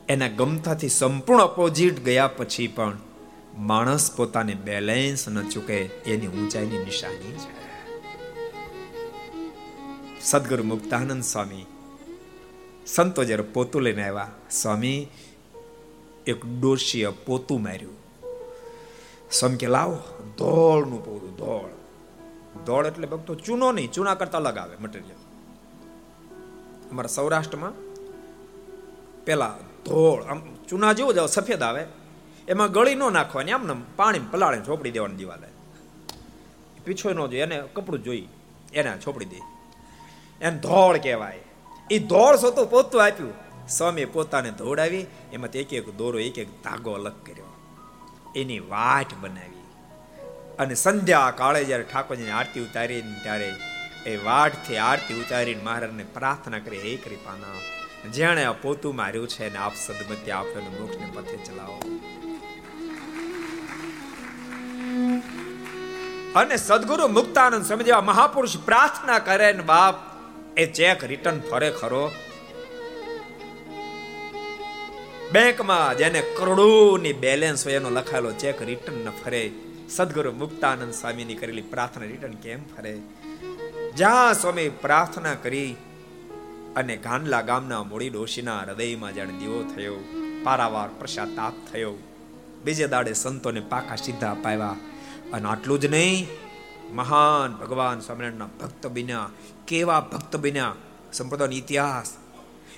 એના ગમતાથી સંપૂર્ણ ઓપોઝિટ ગયા પછી પણ માણસ પોતાને બેલેન્સ ન ચૂકે એની ઊંચાઈની નિશાની છે. સદગુરુ મુક્તાનંદ સ્વામી સંતો જ્યારે પોતું લઈને આવ્યા, સ્વામી એક ડોશીએ પોતું માર્યું. સ્વામી કે, લાવો ધોળનું પોતું ધોળ ધોળ એટલે ભક્તો ચૂનો નહીં, ચૂના કરતા અલગ આવે મટીરિયલ અમારા સૌરાષ્ટ્રમાં પેલા ધોળ આમ ચૂના જેવો જ સફેદ આવે. એમાં ગળી ન નાખવાની આમ પાણી પલાળીને છોપડી દેવાની દિવાલે. પીછો ન જોઈએ, એને કપડું જોઈ, એને છોપડી દે. એને ધોળ કહેવાય. એ ધોળ સોતું પોતું આપ્યું. સ્વામી પોતાને ધોડાવી એમાં એક એક દોરો, એક એક ધાગો અલગ કર્યો. એની વાટ બનાવી. અને સંધ્યા કાળે જ્યારે ઠાકોરજીની આરતી ઉતારી ત્યારે એ વાટથી આરતી ઉતારીને મહારાજને પ્રાર્થના કરી, હે કૃપાના, જેણે આ પોતું માર્યું છે ને આપ સદમતી આપે મોક્ષને પથે ચલાવો. અને સદગુરુ મુક્તાનંદ સ્વામી જેવા મહાપુરુષ પ્રાર્થના કરે ને બાપ, એ ચેક રિટર્ન ફરે ખરો. બેંકમાં જેને કરોડોની બેલેન્સ હોય એનો લખાયેલો ચેક રિટર્ન ન ફરે. સદગુરુ મુક્તાનંદ સ્વામીની કરેલી પ્રાર્થના રિટર્ન કેમ ફરે? જ્યાં સ્વામી પ્રાર્થના કરી અને ગાંડલા ગામના મૂડી ડોશીના હૃદયમાં જાણે દીવો થયો, પારાવાર પ્રસાદ તાપ થયો. બીજે દાડે સંતોને પાકા સીધા પાવ્યા અને આટલું જ નહીં, મહાન ભગવાન સ્વામિનારાયણના ભક્ત બન્યા. કેવા ભક્ત બન્યા? સંપ્રદાયનો ઇતિહાસ.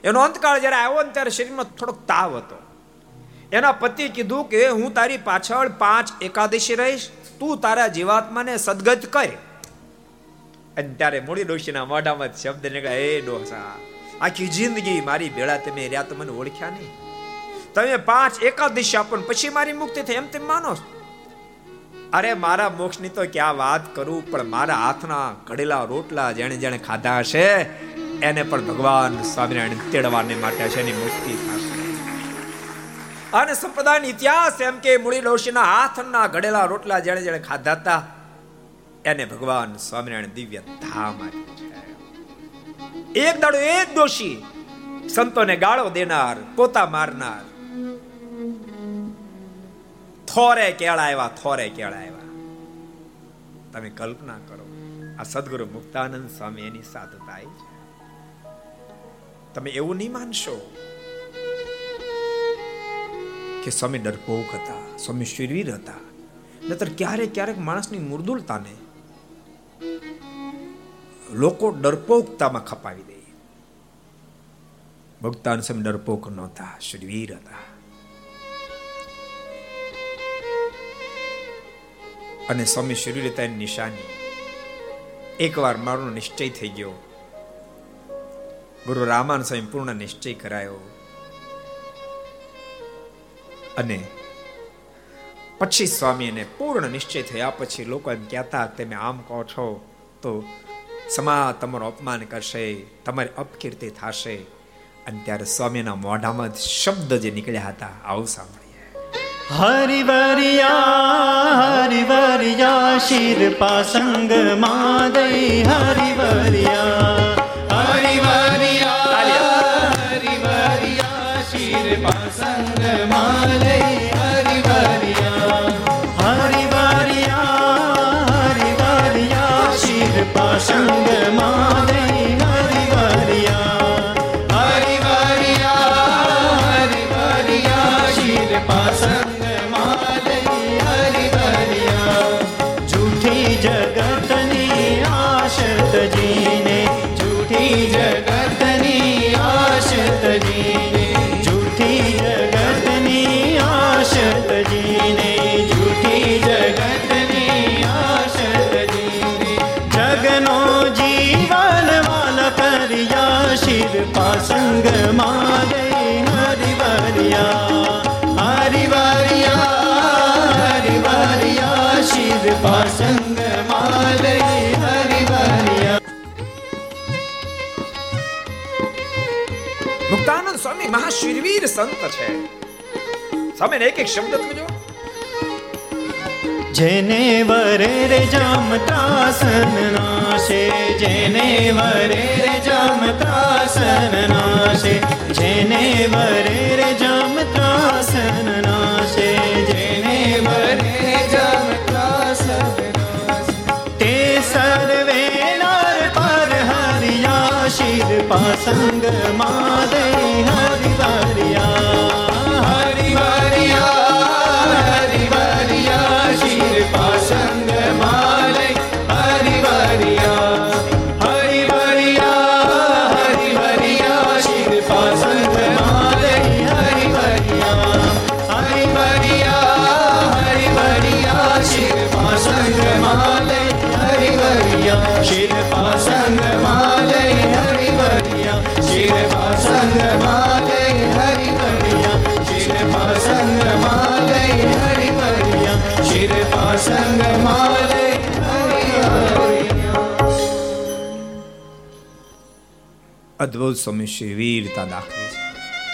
એનો અંતકાળ જ્યારે આવ્યો ને ત્યારે શરીરમાં થોડોક તાવ હતો. એના પતિ કીધું કે, હું તારી પાછળ પાંચ એકાદશી રહીશ. તું તારા જીવાત્માને સદગત કર. અને ત્યારે મૂળી ડોશીના મોઢામાં શબ્દ ને એ ડોસા, આખી જિંદગી મારી ભેળા તમે રહ્યા તો મને ઓળખ્યા નહીં. તમે પાંચ એકાદશી આપો પછી મારી મુક્તિ થઈ એમ તેમ માનો અરે, મારા મોક્ષની તો ક્યાં વાત કરું, પણ મારા હાથના ઘડેલા રોટલા જેણે જેણે ખાધા હશે, એને પણ ભગવાન સ્વામિનારાયણ તેડવાને માટે છે એની મુક્તિ અને સંપ્રદાયનો ઇતિહાસ એમ કે મૂળી ડોશીના હાથના ઘડેલા રોટલા જેણે જેણે ખાધા હતા, એને ભગવાન સ્વામિનારાયણ દિવ્ય ધામ આપ્યું છે. એક દાડો એક દોષી સંતોને ગાળો દેનાર, પોતા મારનાર. થોરે કેળા આવ્યા થોરે કેળા આવ્યા તમે કલ્પના કરો, આ સદગુરુ મુક્તાનંદ સ્વામી એની સાધુતા છે. તમે એવું નહીં માનશો કે સ્વામી ડરપોક હતા, સ્વામી શિરવીર હતા, નતર ક્યારેક ક્યારેક માણસની મૃદુલતાને લોકો ડરપોકતામાં ખપાવી દે. ભક્તાન સમ ડરપોક નહોતા, શિરવીર હતા. અને સ્વામી શિરવીર હતા નિશાની. એકવાર મારો નિશ્ચય થઈ ગયો. ગુરુ રામાન સ્વામી પૂર્ણ નિશ્ચય કરાયો. અને પછી સ્વામીને પૂર્ણ નિશ્ચય થયા પછી લોકો એમ કહેતા, તમે આમ કહો છો તો સમાજ તમારું અપમાન કરશે, તમારી અપકીર્તિ થશે. અને ત્યારે સ્વામીના મોઢામાં શબ્દ જે નીકળ્યા હતા, આવું સાંભળીએ હરિવરિયા હરિવરિયા શિર પાસંગ માદઈ હરિવરિયા મહાશિરવીર સંત છે સામે એક એક શબ્દ સમજો જેને વરે રે જામ ત્રાસન નાશે જેને વરે રે જામ ત્રાસન નાશે જેને વરે રે જામ ત્રાસન નાશે જેને વરે રે તે સર્વે નર પર હરિયા પાસંગ માદય અદ્ભુત સ્વામી વીરતા દાખવી છે.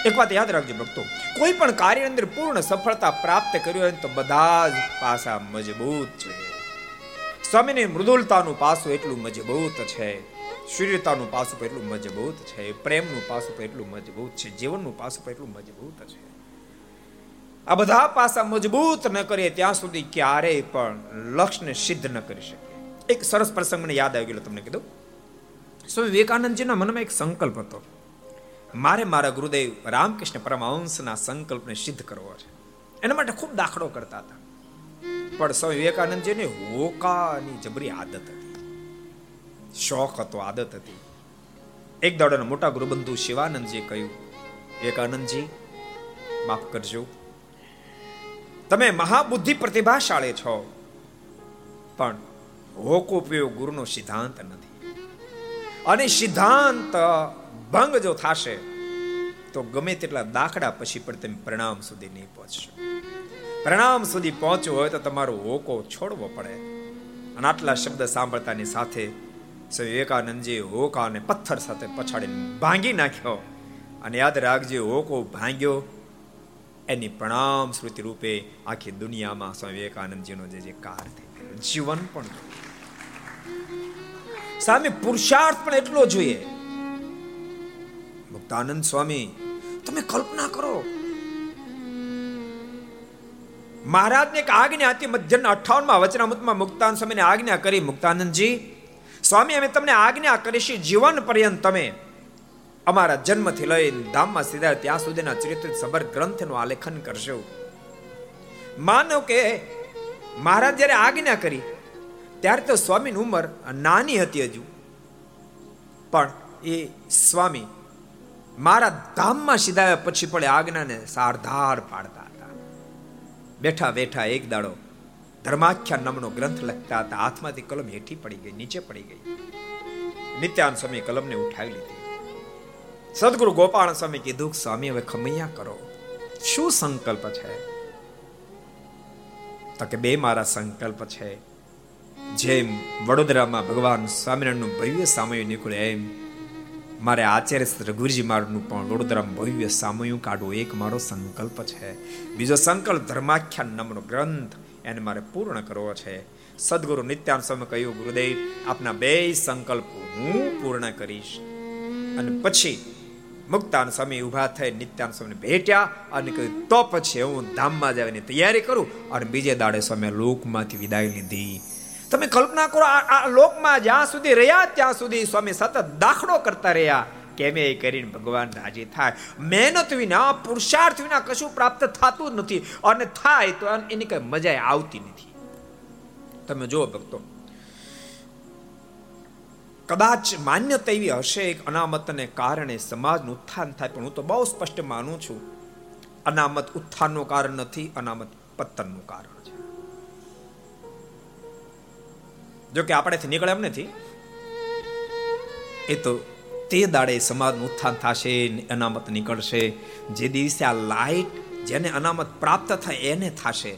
એક વાત યાદ રાખજો ભક્તો, કોઈ પણ કાર્ય અંદર પૂર્ણ સફળતા પ્રાપ્ત કર્યું હોય તો બધા જ પાસા મજબૂત છે. સ્વામીની મૃદુલતાનું પાસું એટલું મજબૂત છે શૂર્યતાનું પાસું પણ એટલું મજબૂત છે, પ્રેમનું પાસું પણ એટલું મજબૂત છે, જીવનનું પાસું પણ એટલું મજબૂત છે. આ બધા પાસા મજબૂત ન કરીએ ત્યાં સુધી ક્યારેય પણ લક્ષ્યને સિદ્ધ ન કરી શકીએ. એક સરસ પ્રસંગ મને યાદ આવી ગયો તમને કીધું. સ્વામી વિવેકાનંદજીના મનમાં એક સંકલ્પ હતો મારે મારા ગુરુદેવ રામકૃષ્ણ પરમહંસના સંકલ્પને સિદ્ધ કરવો છે એના માટે ખૂબ દાખલો કરતા હતા પણ સ્વામી વિવેકાનંદજીને હોકાની જબરી આદત હતી શોખ હતો આદત હતી એક દાડોના મોટા ગુરુબંધુ શિવાનંદજીએ કહ્યું વિવેકાનંદજી માફ કરજો તમે મહાબુદ્ધિ પ્રતિભાશાળી છો પણ હોકો ઉપયોગ ગુરુનો સિદ્ધાંત નથી અને સિદ્ધાંત ભંગ જો થશે, તો ગમે તેટલા દાખલા પછી પણ તમે પ્રણામ સુધી નહીં પહોંચશો. પ્રણામ સુધી પહોંચવું હોય તો તમારો હોકો છોડવો પડે. અને આટલા શબ્દ સાંભળતાની સાથે વિવેકાનંદજી હોકાને પથ્થર સાથે પછાડીને ભાંગી નાખ્યો. અને યાદ રાખજે, હોકો ભાંગ્યો, એની પ્રણામ સ્મૃતિ રૂપે આખી દુનિયામાં સ્વામી વિવેકાનંદજીનો જે જે કાર થઈ જીવન પણ સામે પુરુષાર્થ પણ એટલો જોઈએ. મુક્તાનંદ સ્વામી, તમે કલ્પના કરો. મહારાજને એક આજ્ઞા હતી મધ્યના અઠાવનમાં વચનામૃતમાં મુક્તાન સ્વામીને આજ્ઞા કરી, મુક્તાનંદજી, સ્વામી, અમે તમને આજ્ઞા કરીશું જીવન પર્યંત તમે. અમારા જન્મથી લઈને ધામમાં સીધા ત્યાં સુધીના ચરિત્ર સબર ગ્રંથનું આલેખન કરશો. માનો કે મહારાજ જ્યારે આજ્ઞા કરી ત્યારે તો સ્વામીની ઉંમર નાની હતી હજુ. પણ એ સ્વામી મારા ધામમાં સીધા પછી પડે આજ્ઞાને સારધાર પાડતા હતા. બેઠા બેઠા એક દાડો ધર્માખ્યા નામનો ગ્રંથ લખતા હતા. હાથમાંથી કલમ હેઠી પડી ગઈ, નીચે પડી ગઈ. નિત્યાન સ્વામી કલમને ઉઠાવી લીધી. સદગુરુ ગોપાલ સ્વામી કીધું, સ્વામી, હવે ખમૈયા કરો. શું સંકલ્પ છે? તો કે, બે મારા સંકલ્પ છે. જેમ વડોદરામાં ભગવાન સ્વામિનારાયણનું ભવ્ય સામયું નીકળે એમ. મારે આચાર્ય રઘુજી મારનું પણ વડોદરામાં ભવ્ય સામયું કાઢવું એક મારો સંકલ્પ છે. બીજો સંકલ્પ ધર્માખ્યાન નામનો ગ્રંથ એને મારે પૂર્ણ કરવો છે. સદગુરુ નિત્યાન સ્વામી કહ્યું, ગુરુદેવ, આપના બે સંકલ્પ હું પૂર્ણ કરીશ. અને પછી મુક્તાન સ્વામી ઊભા થઈ નિત્યાન સ્વામી ભેટ્યા અને કહ્યું, તો પછી હું ધામમાં જવાની તૈયારી કરું. અને બીજે દાડે સ્વામી લોકમાંથી વિદાય લીધી. તમે કલ્પના કરો, આ લોકમાં જ્યાં સુધી રહ્યા, ત્યાં સુધી સ્વામી સતત દાખલો કરતા રહ્યા. કેમે કરીને ભગવાન રાજી થાય? મહેનત વિના, પુરુષાર્થ વિના કશું પ્રાપ્ત થતું નથી. અને થાય તો એની કઈ મજા આવતી નથી. તમે જુઓ ભક્તો. કદાચ માન્યતા એવી હશે એક અનામતને કારણે સમાજનું ઉત્થાન થાય, પણ હું તો બહુ સ્પષ્ટ માનું છું. અનામત ઉત્થાનનું કારણ નથી, અનામત પતનનું કારણ છે. જો કે આપણેથી નીકળે એમ નથી. એ તો તે દાડે સમાજનું ઉત્થાન થશે અનામત નીકળશે. જે દિવસે આ લાઈટ જેને અનામત પ્રાપ્ત થાય એને થશે.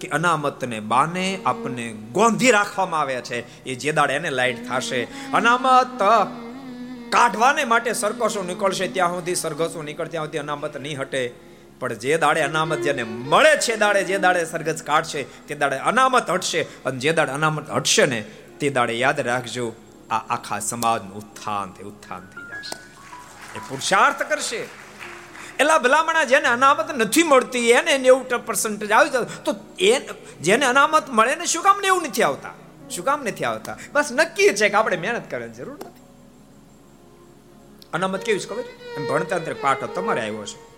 કે અનામતને બાને આપને ગોંધી રાખવામાં આવ્યા છે. એ જે દાડે એને લાઈટ થશે. અનામત કાઢવાને માટે સરકસો નીકળશે. ત્યાં સુધી સરઘસો નીકળ ત્યાં સુધી અનામત નહીં હટે. પણ જે દાડે અનામત જેને મળે છે, દાડે જે દાડે સરગજ કાઢશે, તે દાડે અનામત હટશે. અને જે દાડે અનામત હટશે ને, તે દાડે યાદ રાખજો, આ આખા સમાજનું ઉત્થાન થઈ ઉત્થાન થઈ જશે. એ પુરુષાર્થ કરશે. એલા ભલામણા જેને અનામત નથી મળતી, એને નેવું પર્સન્ટેજ આવી જાય, તો એ જેને અનામત મળે ને શું કામ નેવું નથી આવતા? શું કામ નથી આવતા? બસ નક્કી છે કે આપણે મહેનત કરવાની જરૂર નથી. અનામત કેવી છે ખબર? એમ ભણતંત્ર પાઠ તમારે આવ્યો છે.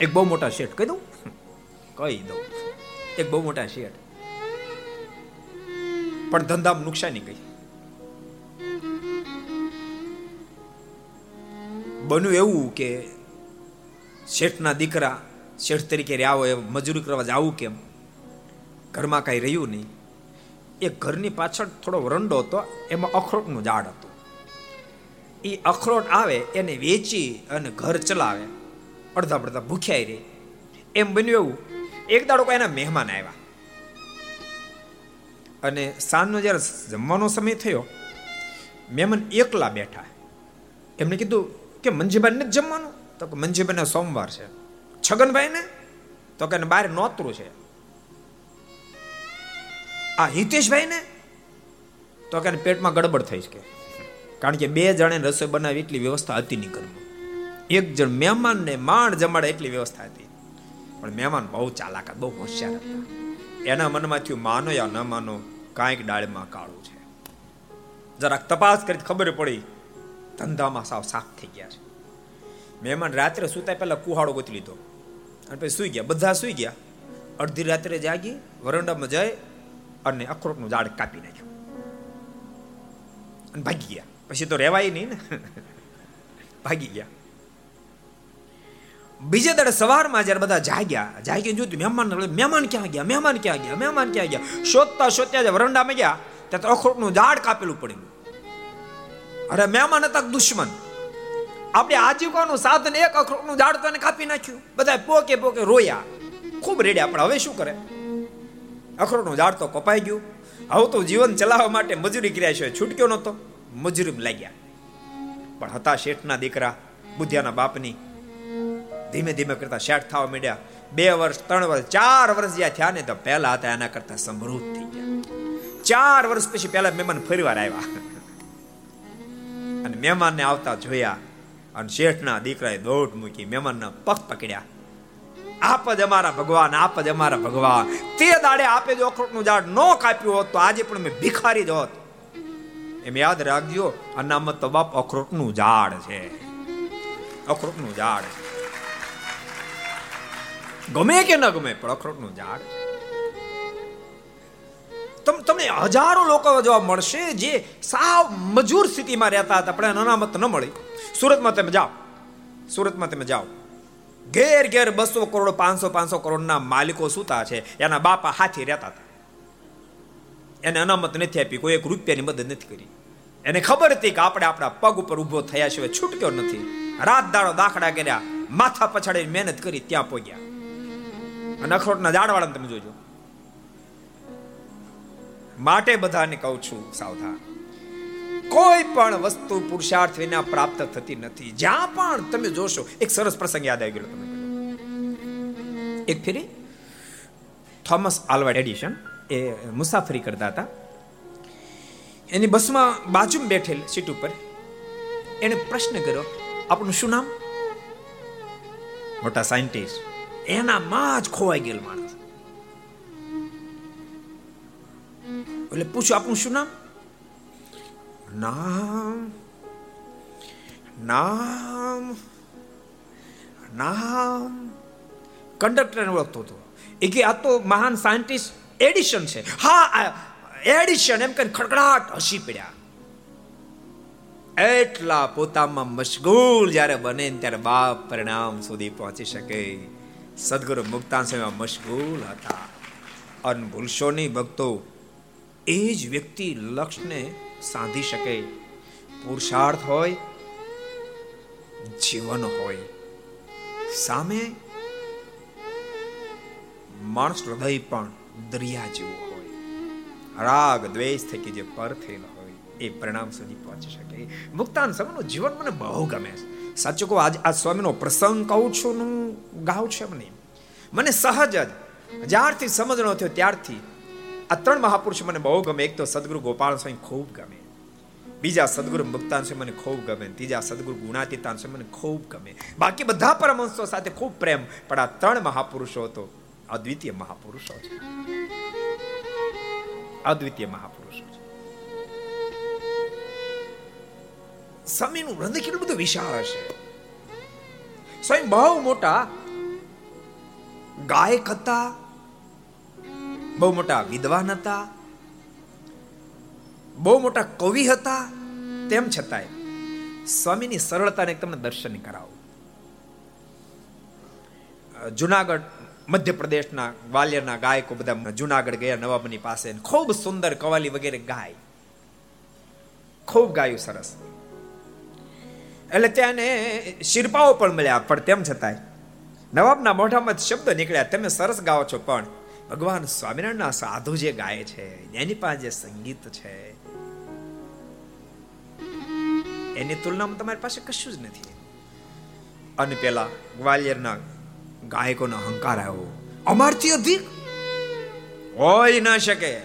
એક બહુ મોટા શેઠ કહી દઉં. કહી દઉં. એક બહુ મોટા શેઠ. પણ ધંધામાં નુકસાની ગઈ. બન્યું એવું કે શેઠના દીકરા શેઠ તરીકે રહ્યા હોય મજૂરી કરવા જવું કેમ? ઘરમાં કાંઈ રહ્યું નહીં. એ ઘરની પાછળ થોડો વરંડો હતો, એમાં અખરોટનું ઝાડ હતું. એ અખરોટ આવે, એને વેચી અને ઘર ચલાવે. અડધા પડધા ભૂખ્યા રહે. એમ બન્યું એવું. એક દાડો કોઈ એના મહેમાન આવ્યા. અને સાંજનો જ્યારે જમવાનો સમય થયો, મહેમાન એકલા બેઠા. એમને કીધું કે મંજીભાઈ જ જમવાનું? તો કે મંજીભાઈને સોમવાર છે. છગનભાઈ ને? તો કે બહાર નોતરું છે. આ હિતેશભાઈ ને? તો કે પેટમાં ગડબડ થઈ છે કારણ કે બે જણે રસોઈ બનાવી, એટલી વ્યવસ્થા હતી નહીં ઘરમાં એક જણ મહેમાનને માંડ જમાડે એટલી વ્યવસ્થા હતી. પણ મહેમાન બહુ ચાલાક બહુ હોશિયાર હતા. એના મનમાં થયું, માનો યા ન માનો, કાંઈક ડાળમાં કાળું છે. જરાક તપાસ કરી ખબર પડી, ધંધામાં સાવ સાફ થઈ ગયા છે. મહેમાન રાત્રે સુતા પહેલા કુહાડો ગોતી લીધો. અને પછી સુઈ ગયા, બધા સુઈ ગયા. અડધી રાત્રે જાગી, વરંડામાં જઈ અને અખરોટનું ઝાડ કાપી નાખ્યું. અને ભાગી ગયા. પછી તો રહેવાય નહીં ને. ભાગી ગયા. બીજે દાડે સવારમાં જ્યારે બધા જાગ્યા જાગીને જોયું મહેમાન મહેમાન ક્યાં ગયા? મહેમાન ક્યાં ગયા? મહેમાન ક્યાં ગયા? શોધતા શોધતા વરંડામાં ગયા ત્યાં અખરોટનું ઝાડ કાપેલું પડેલું. અરે, મહેમાન હતા દુશ્મન? આપણે આજીવિકાનું સાધન એક અખરોટનું ઝાડ તો કાપી નાખ્યું. બધા પોકે પોકે રોયા. ખૂબ રેડ્યા, પણ હવે શું કરે? અખરોટનું ઝાડ તો કપાઈ ગયું. હવે તો જીવન ચલાવવા માટે મજૂરી કર્યા છે, છૂટક્યો નહોતો. મજૂરી લાગ્યા. પણ હતા શેઠના દીકરા બુધિયાના બાપની ધીમે ધીમે કરતા શેઠ થવા માંડ્યા. બે વર્ષ, ત્રણ વર્ષ, ચાર વર્ષ જ્યાં થયા ને તો પહેલા હતા એના કરતા સમૃદ્ધ થઈ ગયા. ચાર વર્ષ પછી પહેલા મહેમાન ફરીવાર આવ્યા. અને મહેમાનને આવતા જોયા અને શેઠના દીકરાએ દોટ મૂકી મહેમાનના પગ પકડ્યા. આપ જ અમારા ભગવાન, આપ જ અમારા ભગવાન. તે દાડે આપે જો અખરોટનું ઝાડ ન કાપ્યું હોત તો આજે પણ મેં ભિખારી જ હોત. એમ યાદ રાખજો, અનામત તો બાપ અખરોટનું ઝાડ છે. અખરોટનું ઝાડ ગમે કે ન ગમે પણ અખરોટનું ઝાડ તમને હજારો લોકો જોવા મળશે જે સાવ મજૂર સ્થિતિમાં રહેતા હતા, પણ અનામત ન મળી. સુરતમાં તમે જાઓ. સુરતમાં તમે જાઓ. ઘેર ઘેર બસો કરોડ, પાંચસો પાંચસો કરોડના માલિકો સુતા છે, એના બાપા હાથી રહેતા હતા. એને અનામત નથી આપી, કોઈ એક રૂપિયાની મદદ નથી કરી. એને ખબર હતી કે આપણે આપણા પગ ઉપર ઊભો થયા સિવાય છૂટક્યો નથી. રાત દાડો દાખલા કર્યા, માથા પછાડી મહેનત કરી ત્યાં પહોંચ્યા. અને અખરોટના ઝાડવાળાને તમે જોજો. માટે બધાને કહું છું, સાવધાન. કોઈ પણ વસ્તુ પુરુષાર્થ વિના પ્રાપ્ત થતી નથી. જ્યાં પણ તમે જોશો, એક સરસ પ્રસંગ યાદ આવી ગયો તમે એક ફેરી. થોમસ આલ્વાડ એડિશન એ મુસાફરી કરતા હતા. એની બસમાં બાજુમાં બેઠેલ સીટ ઉપર એને પ્રશ્ન કર્યો આપણું શું નામ? મોટા સાયન્ટિસ્ટ. એના માં જ ખોવાઈ ગયેલ માણસ. એટલે પૂછ્યું, આપણું શું નામ? નામ નામ નામ. કંડક્ટરને ઓળખતો હતો. એ કે આ તો મહાન સાયન્ટિસ્ટ એડિશન છે. હા એડિશન એમ કરીને ખડખડાટ હસી પડ્યા. એટલા પોતામાં મશગુલ જ્યારે બને ત્યારે બાપ પરિણામ સુધી પહોંચી શકે. સદગુરુ મુક્તાન સેવા મશગુલ હતા. અન ભૂલશો નહીં ભક્તો એ જ વ્યક્તિ લક્ષ્યને સાધી શકે. પુરુષાર્થ હોય, જીવન હોય. સામે માણસ હૃદય પણ દરિયા જેવું હોય. રાગ, દ્વેષ થકી જે પર થયેલો હોય, એ પરિણામ સુધી પહોંચી શકે. મુક્તાન સમયનું જીવન મને બહુ ગમે છે. સાચું કહું, આજ આ સ્વામીનો પ્રસંગ કહું છું હું, ગાઉં છું એમ નહીં. મને સહજ જ, જ્યારથી સમજણો થયો ત્યારથી આ ત્રણ મહાપુરુષ મને બહુ ગમે. એક તો સદગુરુ ગોપાલ સ્વામી ખૂબ ગમે. બીજા સદગુરુ મુક્તાન સ્વામી મને ખૂબ ગમે. ત્રીજા સદગુરુ ગુણાતીતાન સ્વામી મને ખૂબ ગમે. બાકી બધા પરમહંસો સાથે ખૂબ પ્રેમ. પણ આ ત્રણ મહાપુરુષો તો અદ્વિતીય મહાપુરુષો છે. અદ્વિતીય મહાપુરુષો. સ્વામીનું હૃદય કેટલું બધું વિશાળ હશે. સ્વયં બહુ મોટા ગાયક હતા, બહુ મોટા વિદ્વાન હતા, બહુ મોટા કવિ હતા, તેમ છતાંય સ્વામીની સરળતાને તમને દર્શન કરાવો. જુનાગઢ, મધ્યપ્રદેશના ગ્વાલિયરના ગાયકો બધા જુનાગઢ ગયા, નવાબની પાસે ખૂબ સુંદર કવાલી વગેરે ગાય. ખૂબ ગાયું સરસ. એટલે ત્યાં શિરપાઓ પણ મળ્યા, પણ તેમ છતાંય. નવાબના મોઢામાં શબ્દ નીકળ્યા, તમે સરસ ગાઓ છો, પણ ભગવાન સ્વામિનારાયણના સાધુ જે ગાય છે, એની પાસે જે સંગીત છે. એની તુલનામાં તમારી પાસે કશું જ નથી. અને પેલા ગ્વાલિયરના ગાયકોનો અહંકાર આવ્યો. અમારથી અધિક? હોય ના શકે.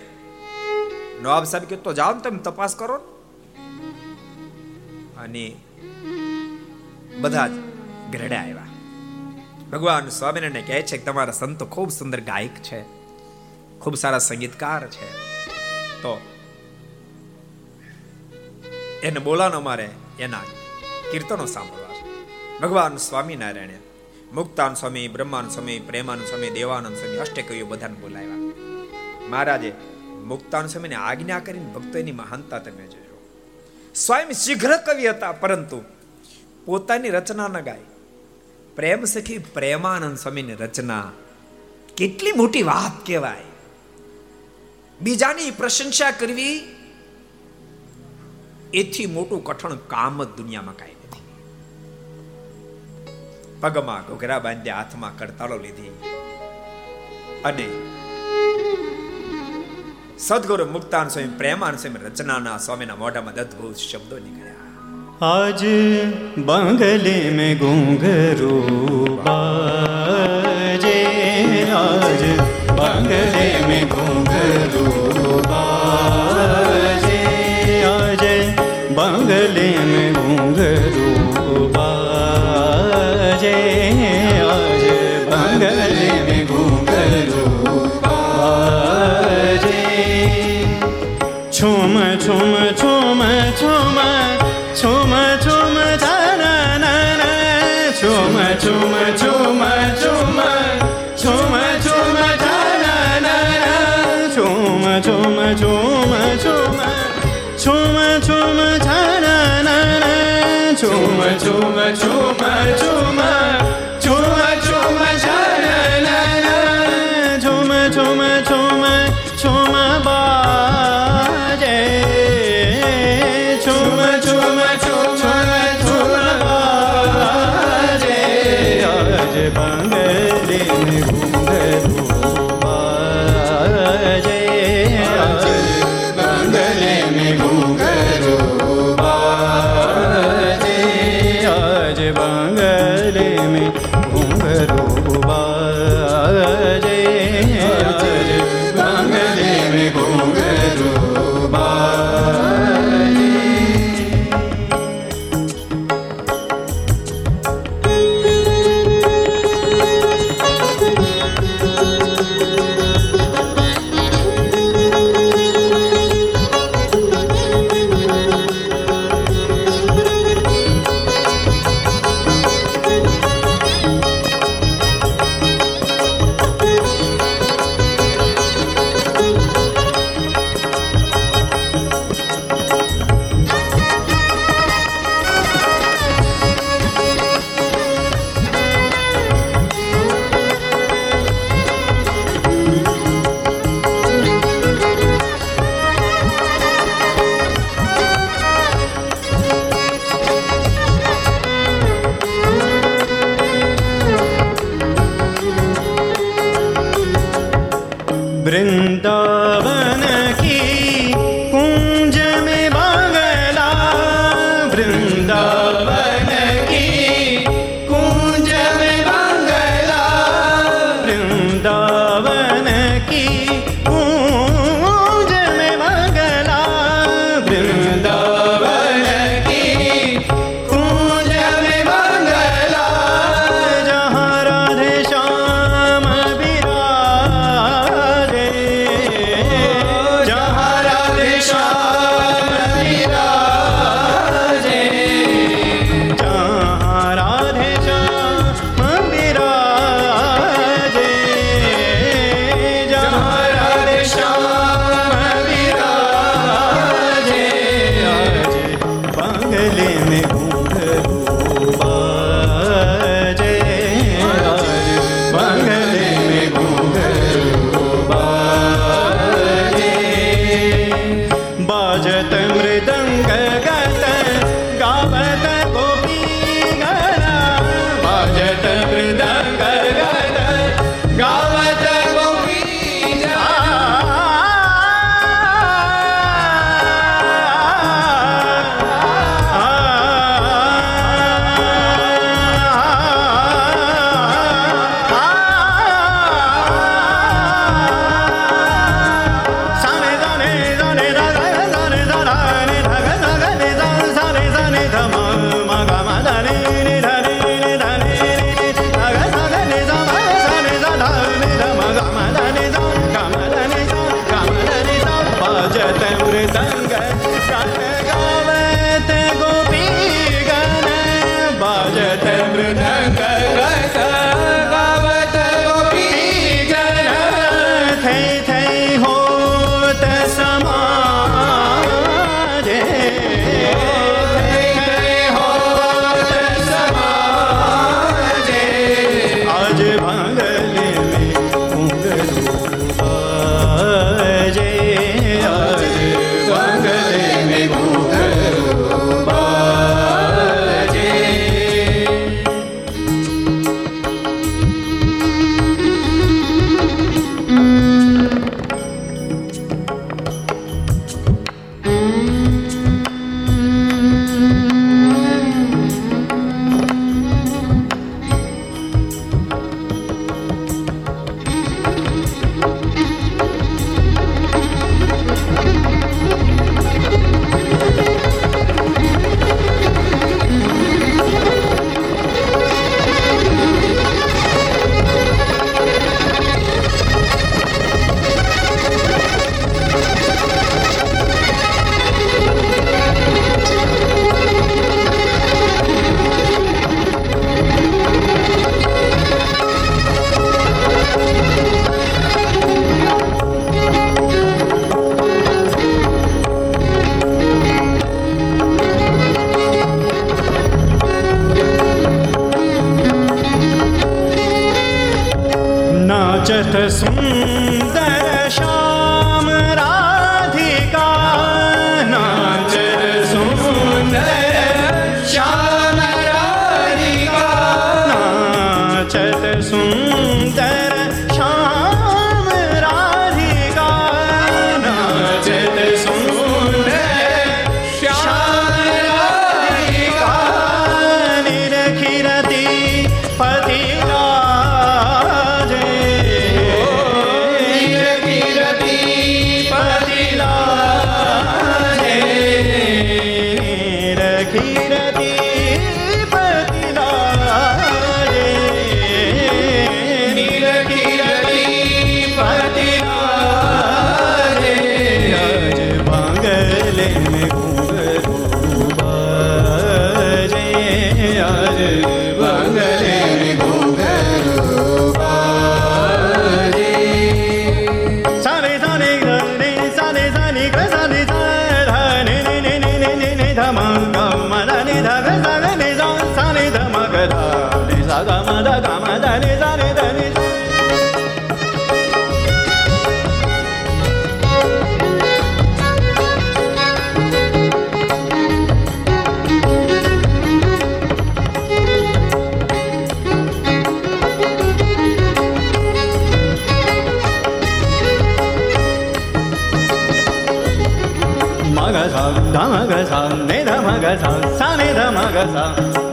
નવાબ સાહેબ કે તો જાઓ તમે તપાસ કરો અને બધા જ ગરડા આવ્યા. ભગવાન સ્વામિનારાયણ કહે છે કે તમારા સંતો ખૂબ સુંદર ગાયક છે, ખૂબ સારા સંગીતકાર છે. તો એને બોલાનો મારે એના કીર્તનો સાંભળવા. ભગવાન સ્વામિનારાયણે મુક્તાન સ્વામી બ્રહ્માન સ્વામી પ્રેમાન સ્વામી, દેવાનંદ સ્વામી, અષ્ટકવિઓ બધાને બોલાવ્યા. મહારાજે મુક્તાન સ્વામીને આજ્ઞા કરીને ભક્તોની મહાનતા તમે જોજો. સ્વયં શીઘ્ર કવિ હતા, પરંતુ પોતાની રચના ન ગાય પ્રેમ સખી પ્રેમાનંદ સ્વામીની રચના. કેટલી મોટી વાત કહેવાય. બીજાની પ્રશંસા કરવી એથી મોટું કઠણ કામ જ દુનિયામાં કાંઈ નથી. પગમાં ઘોઘરા બાંધ્યા, હાથમાં કડતાળો લીધી અને સદગુરુ મુક્તાન સ્વામી પ્રેમાન સ્વામી રચનાના સ્વામીના મોઢામાં અદભુત શબ્દો નીકળ્યા. आज बंगले में घूंघरू बाजे आज बंगले में घूंघरू बाजे आज बंगले में घूंघरू बाजे आज बंगले में घूंघरू बाजे छुम छुम छुम छुम छुम छुम छुम the धे ध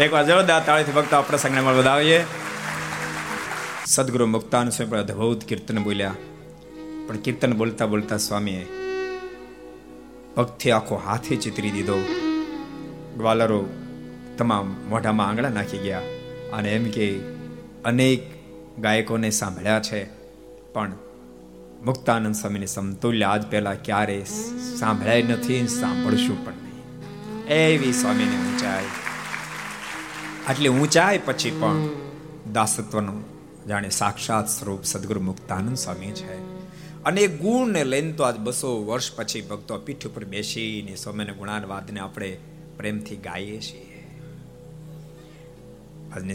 એકવાર જોરદાર તાળીથી ભક્તો આ પ્રસંગને મળવા વધાવીએ. સદગુરુ મુક્તાન સ્વામી અદભુત કીર્તન બોલ્યા. પણ કીર્તન બોલતા બોલતા સ્વામીએ પગથી આખો હાથે ચિતરી દીધો. ગ્વાલરો તમામ મોઢામાં આંગળા નાખી ગયા અને એમ કે, અનેક ગાયકોને સાંભળ્યા છે, પણ મુક્તાનંદ સ્વામીની સમતુલ્ય આજ પહેલા ક્યારે સાંભળાય નથી, સાંભળશું પણ નહીં. એવી સ્વામીને ઊંચાઈ આટલી ઊંચાઈ પછી પણ દાસત્વનું જાણે સાક્ષાત સ્વરૂપ સદગુરુ મુક્તાનંદ સ્વામી છે. અને એ ગુણને લઈને તો આજ બસો વર્ષ પછી ભક્તો પીઠ ઉપર બેસીને સ્વામીને ગુણાનવાદને આપણે પ્રેમથી ગાઈએ છીએ. આજની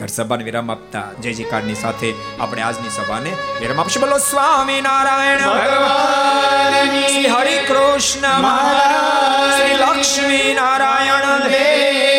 ઘર સભાને વિરામ આપતા જય જયકારની સાથે આપણે આજની સભાને વિરામ આપશું. બોલો સ્વામી નારાયણ ભગવાન હરિ કૃષ્ણ મહારાજ લક્ષ્મી નારાયણ દેવ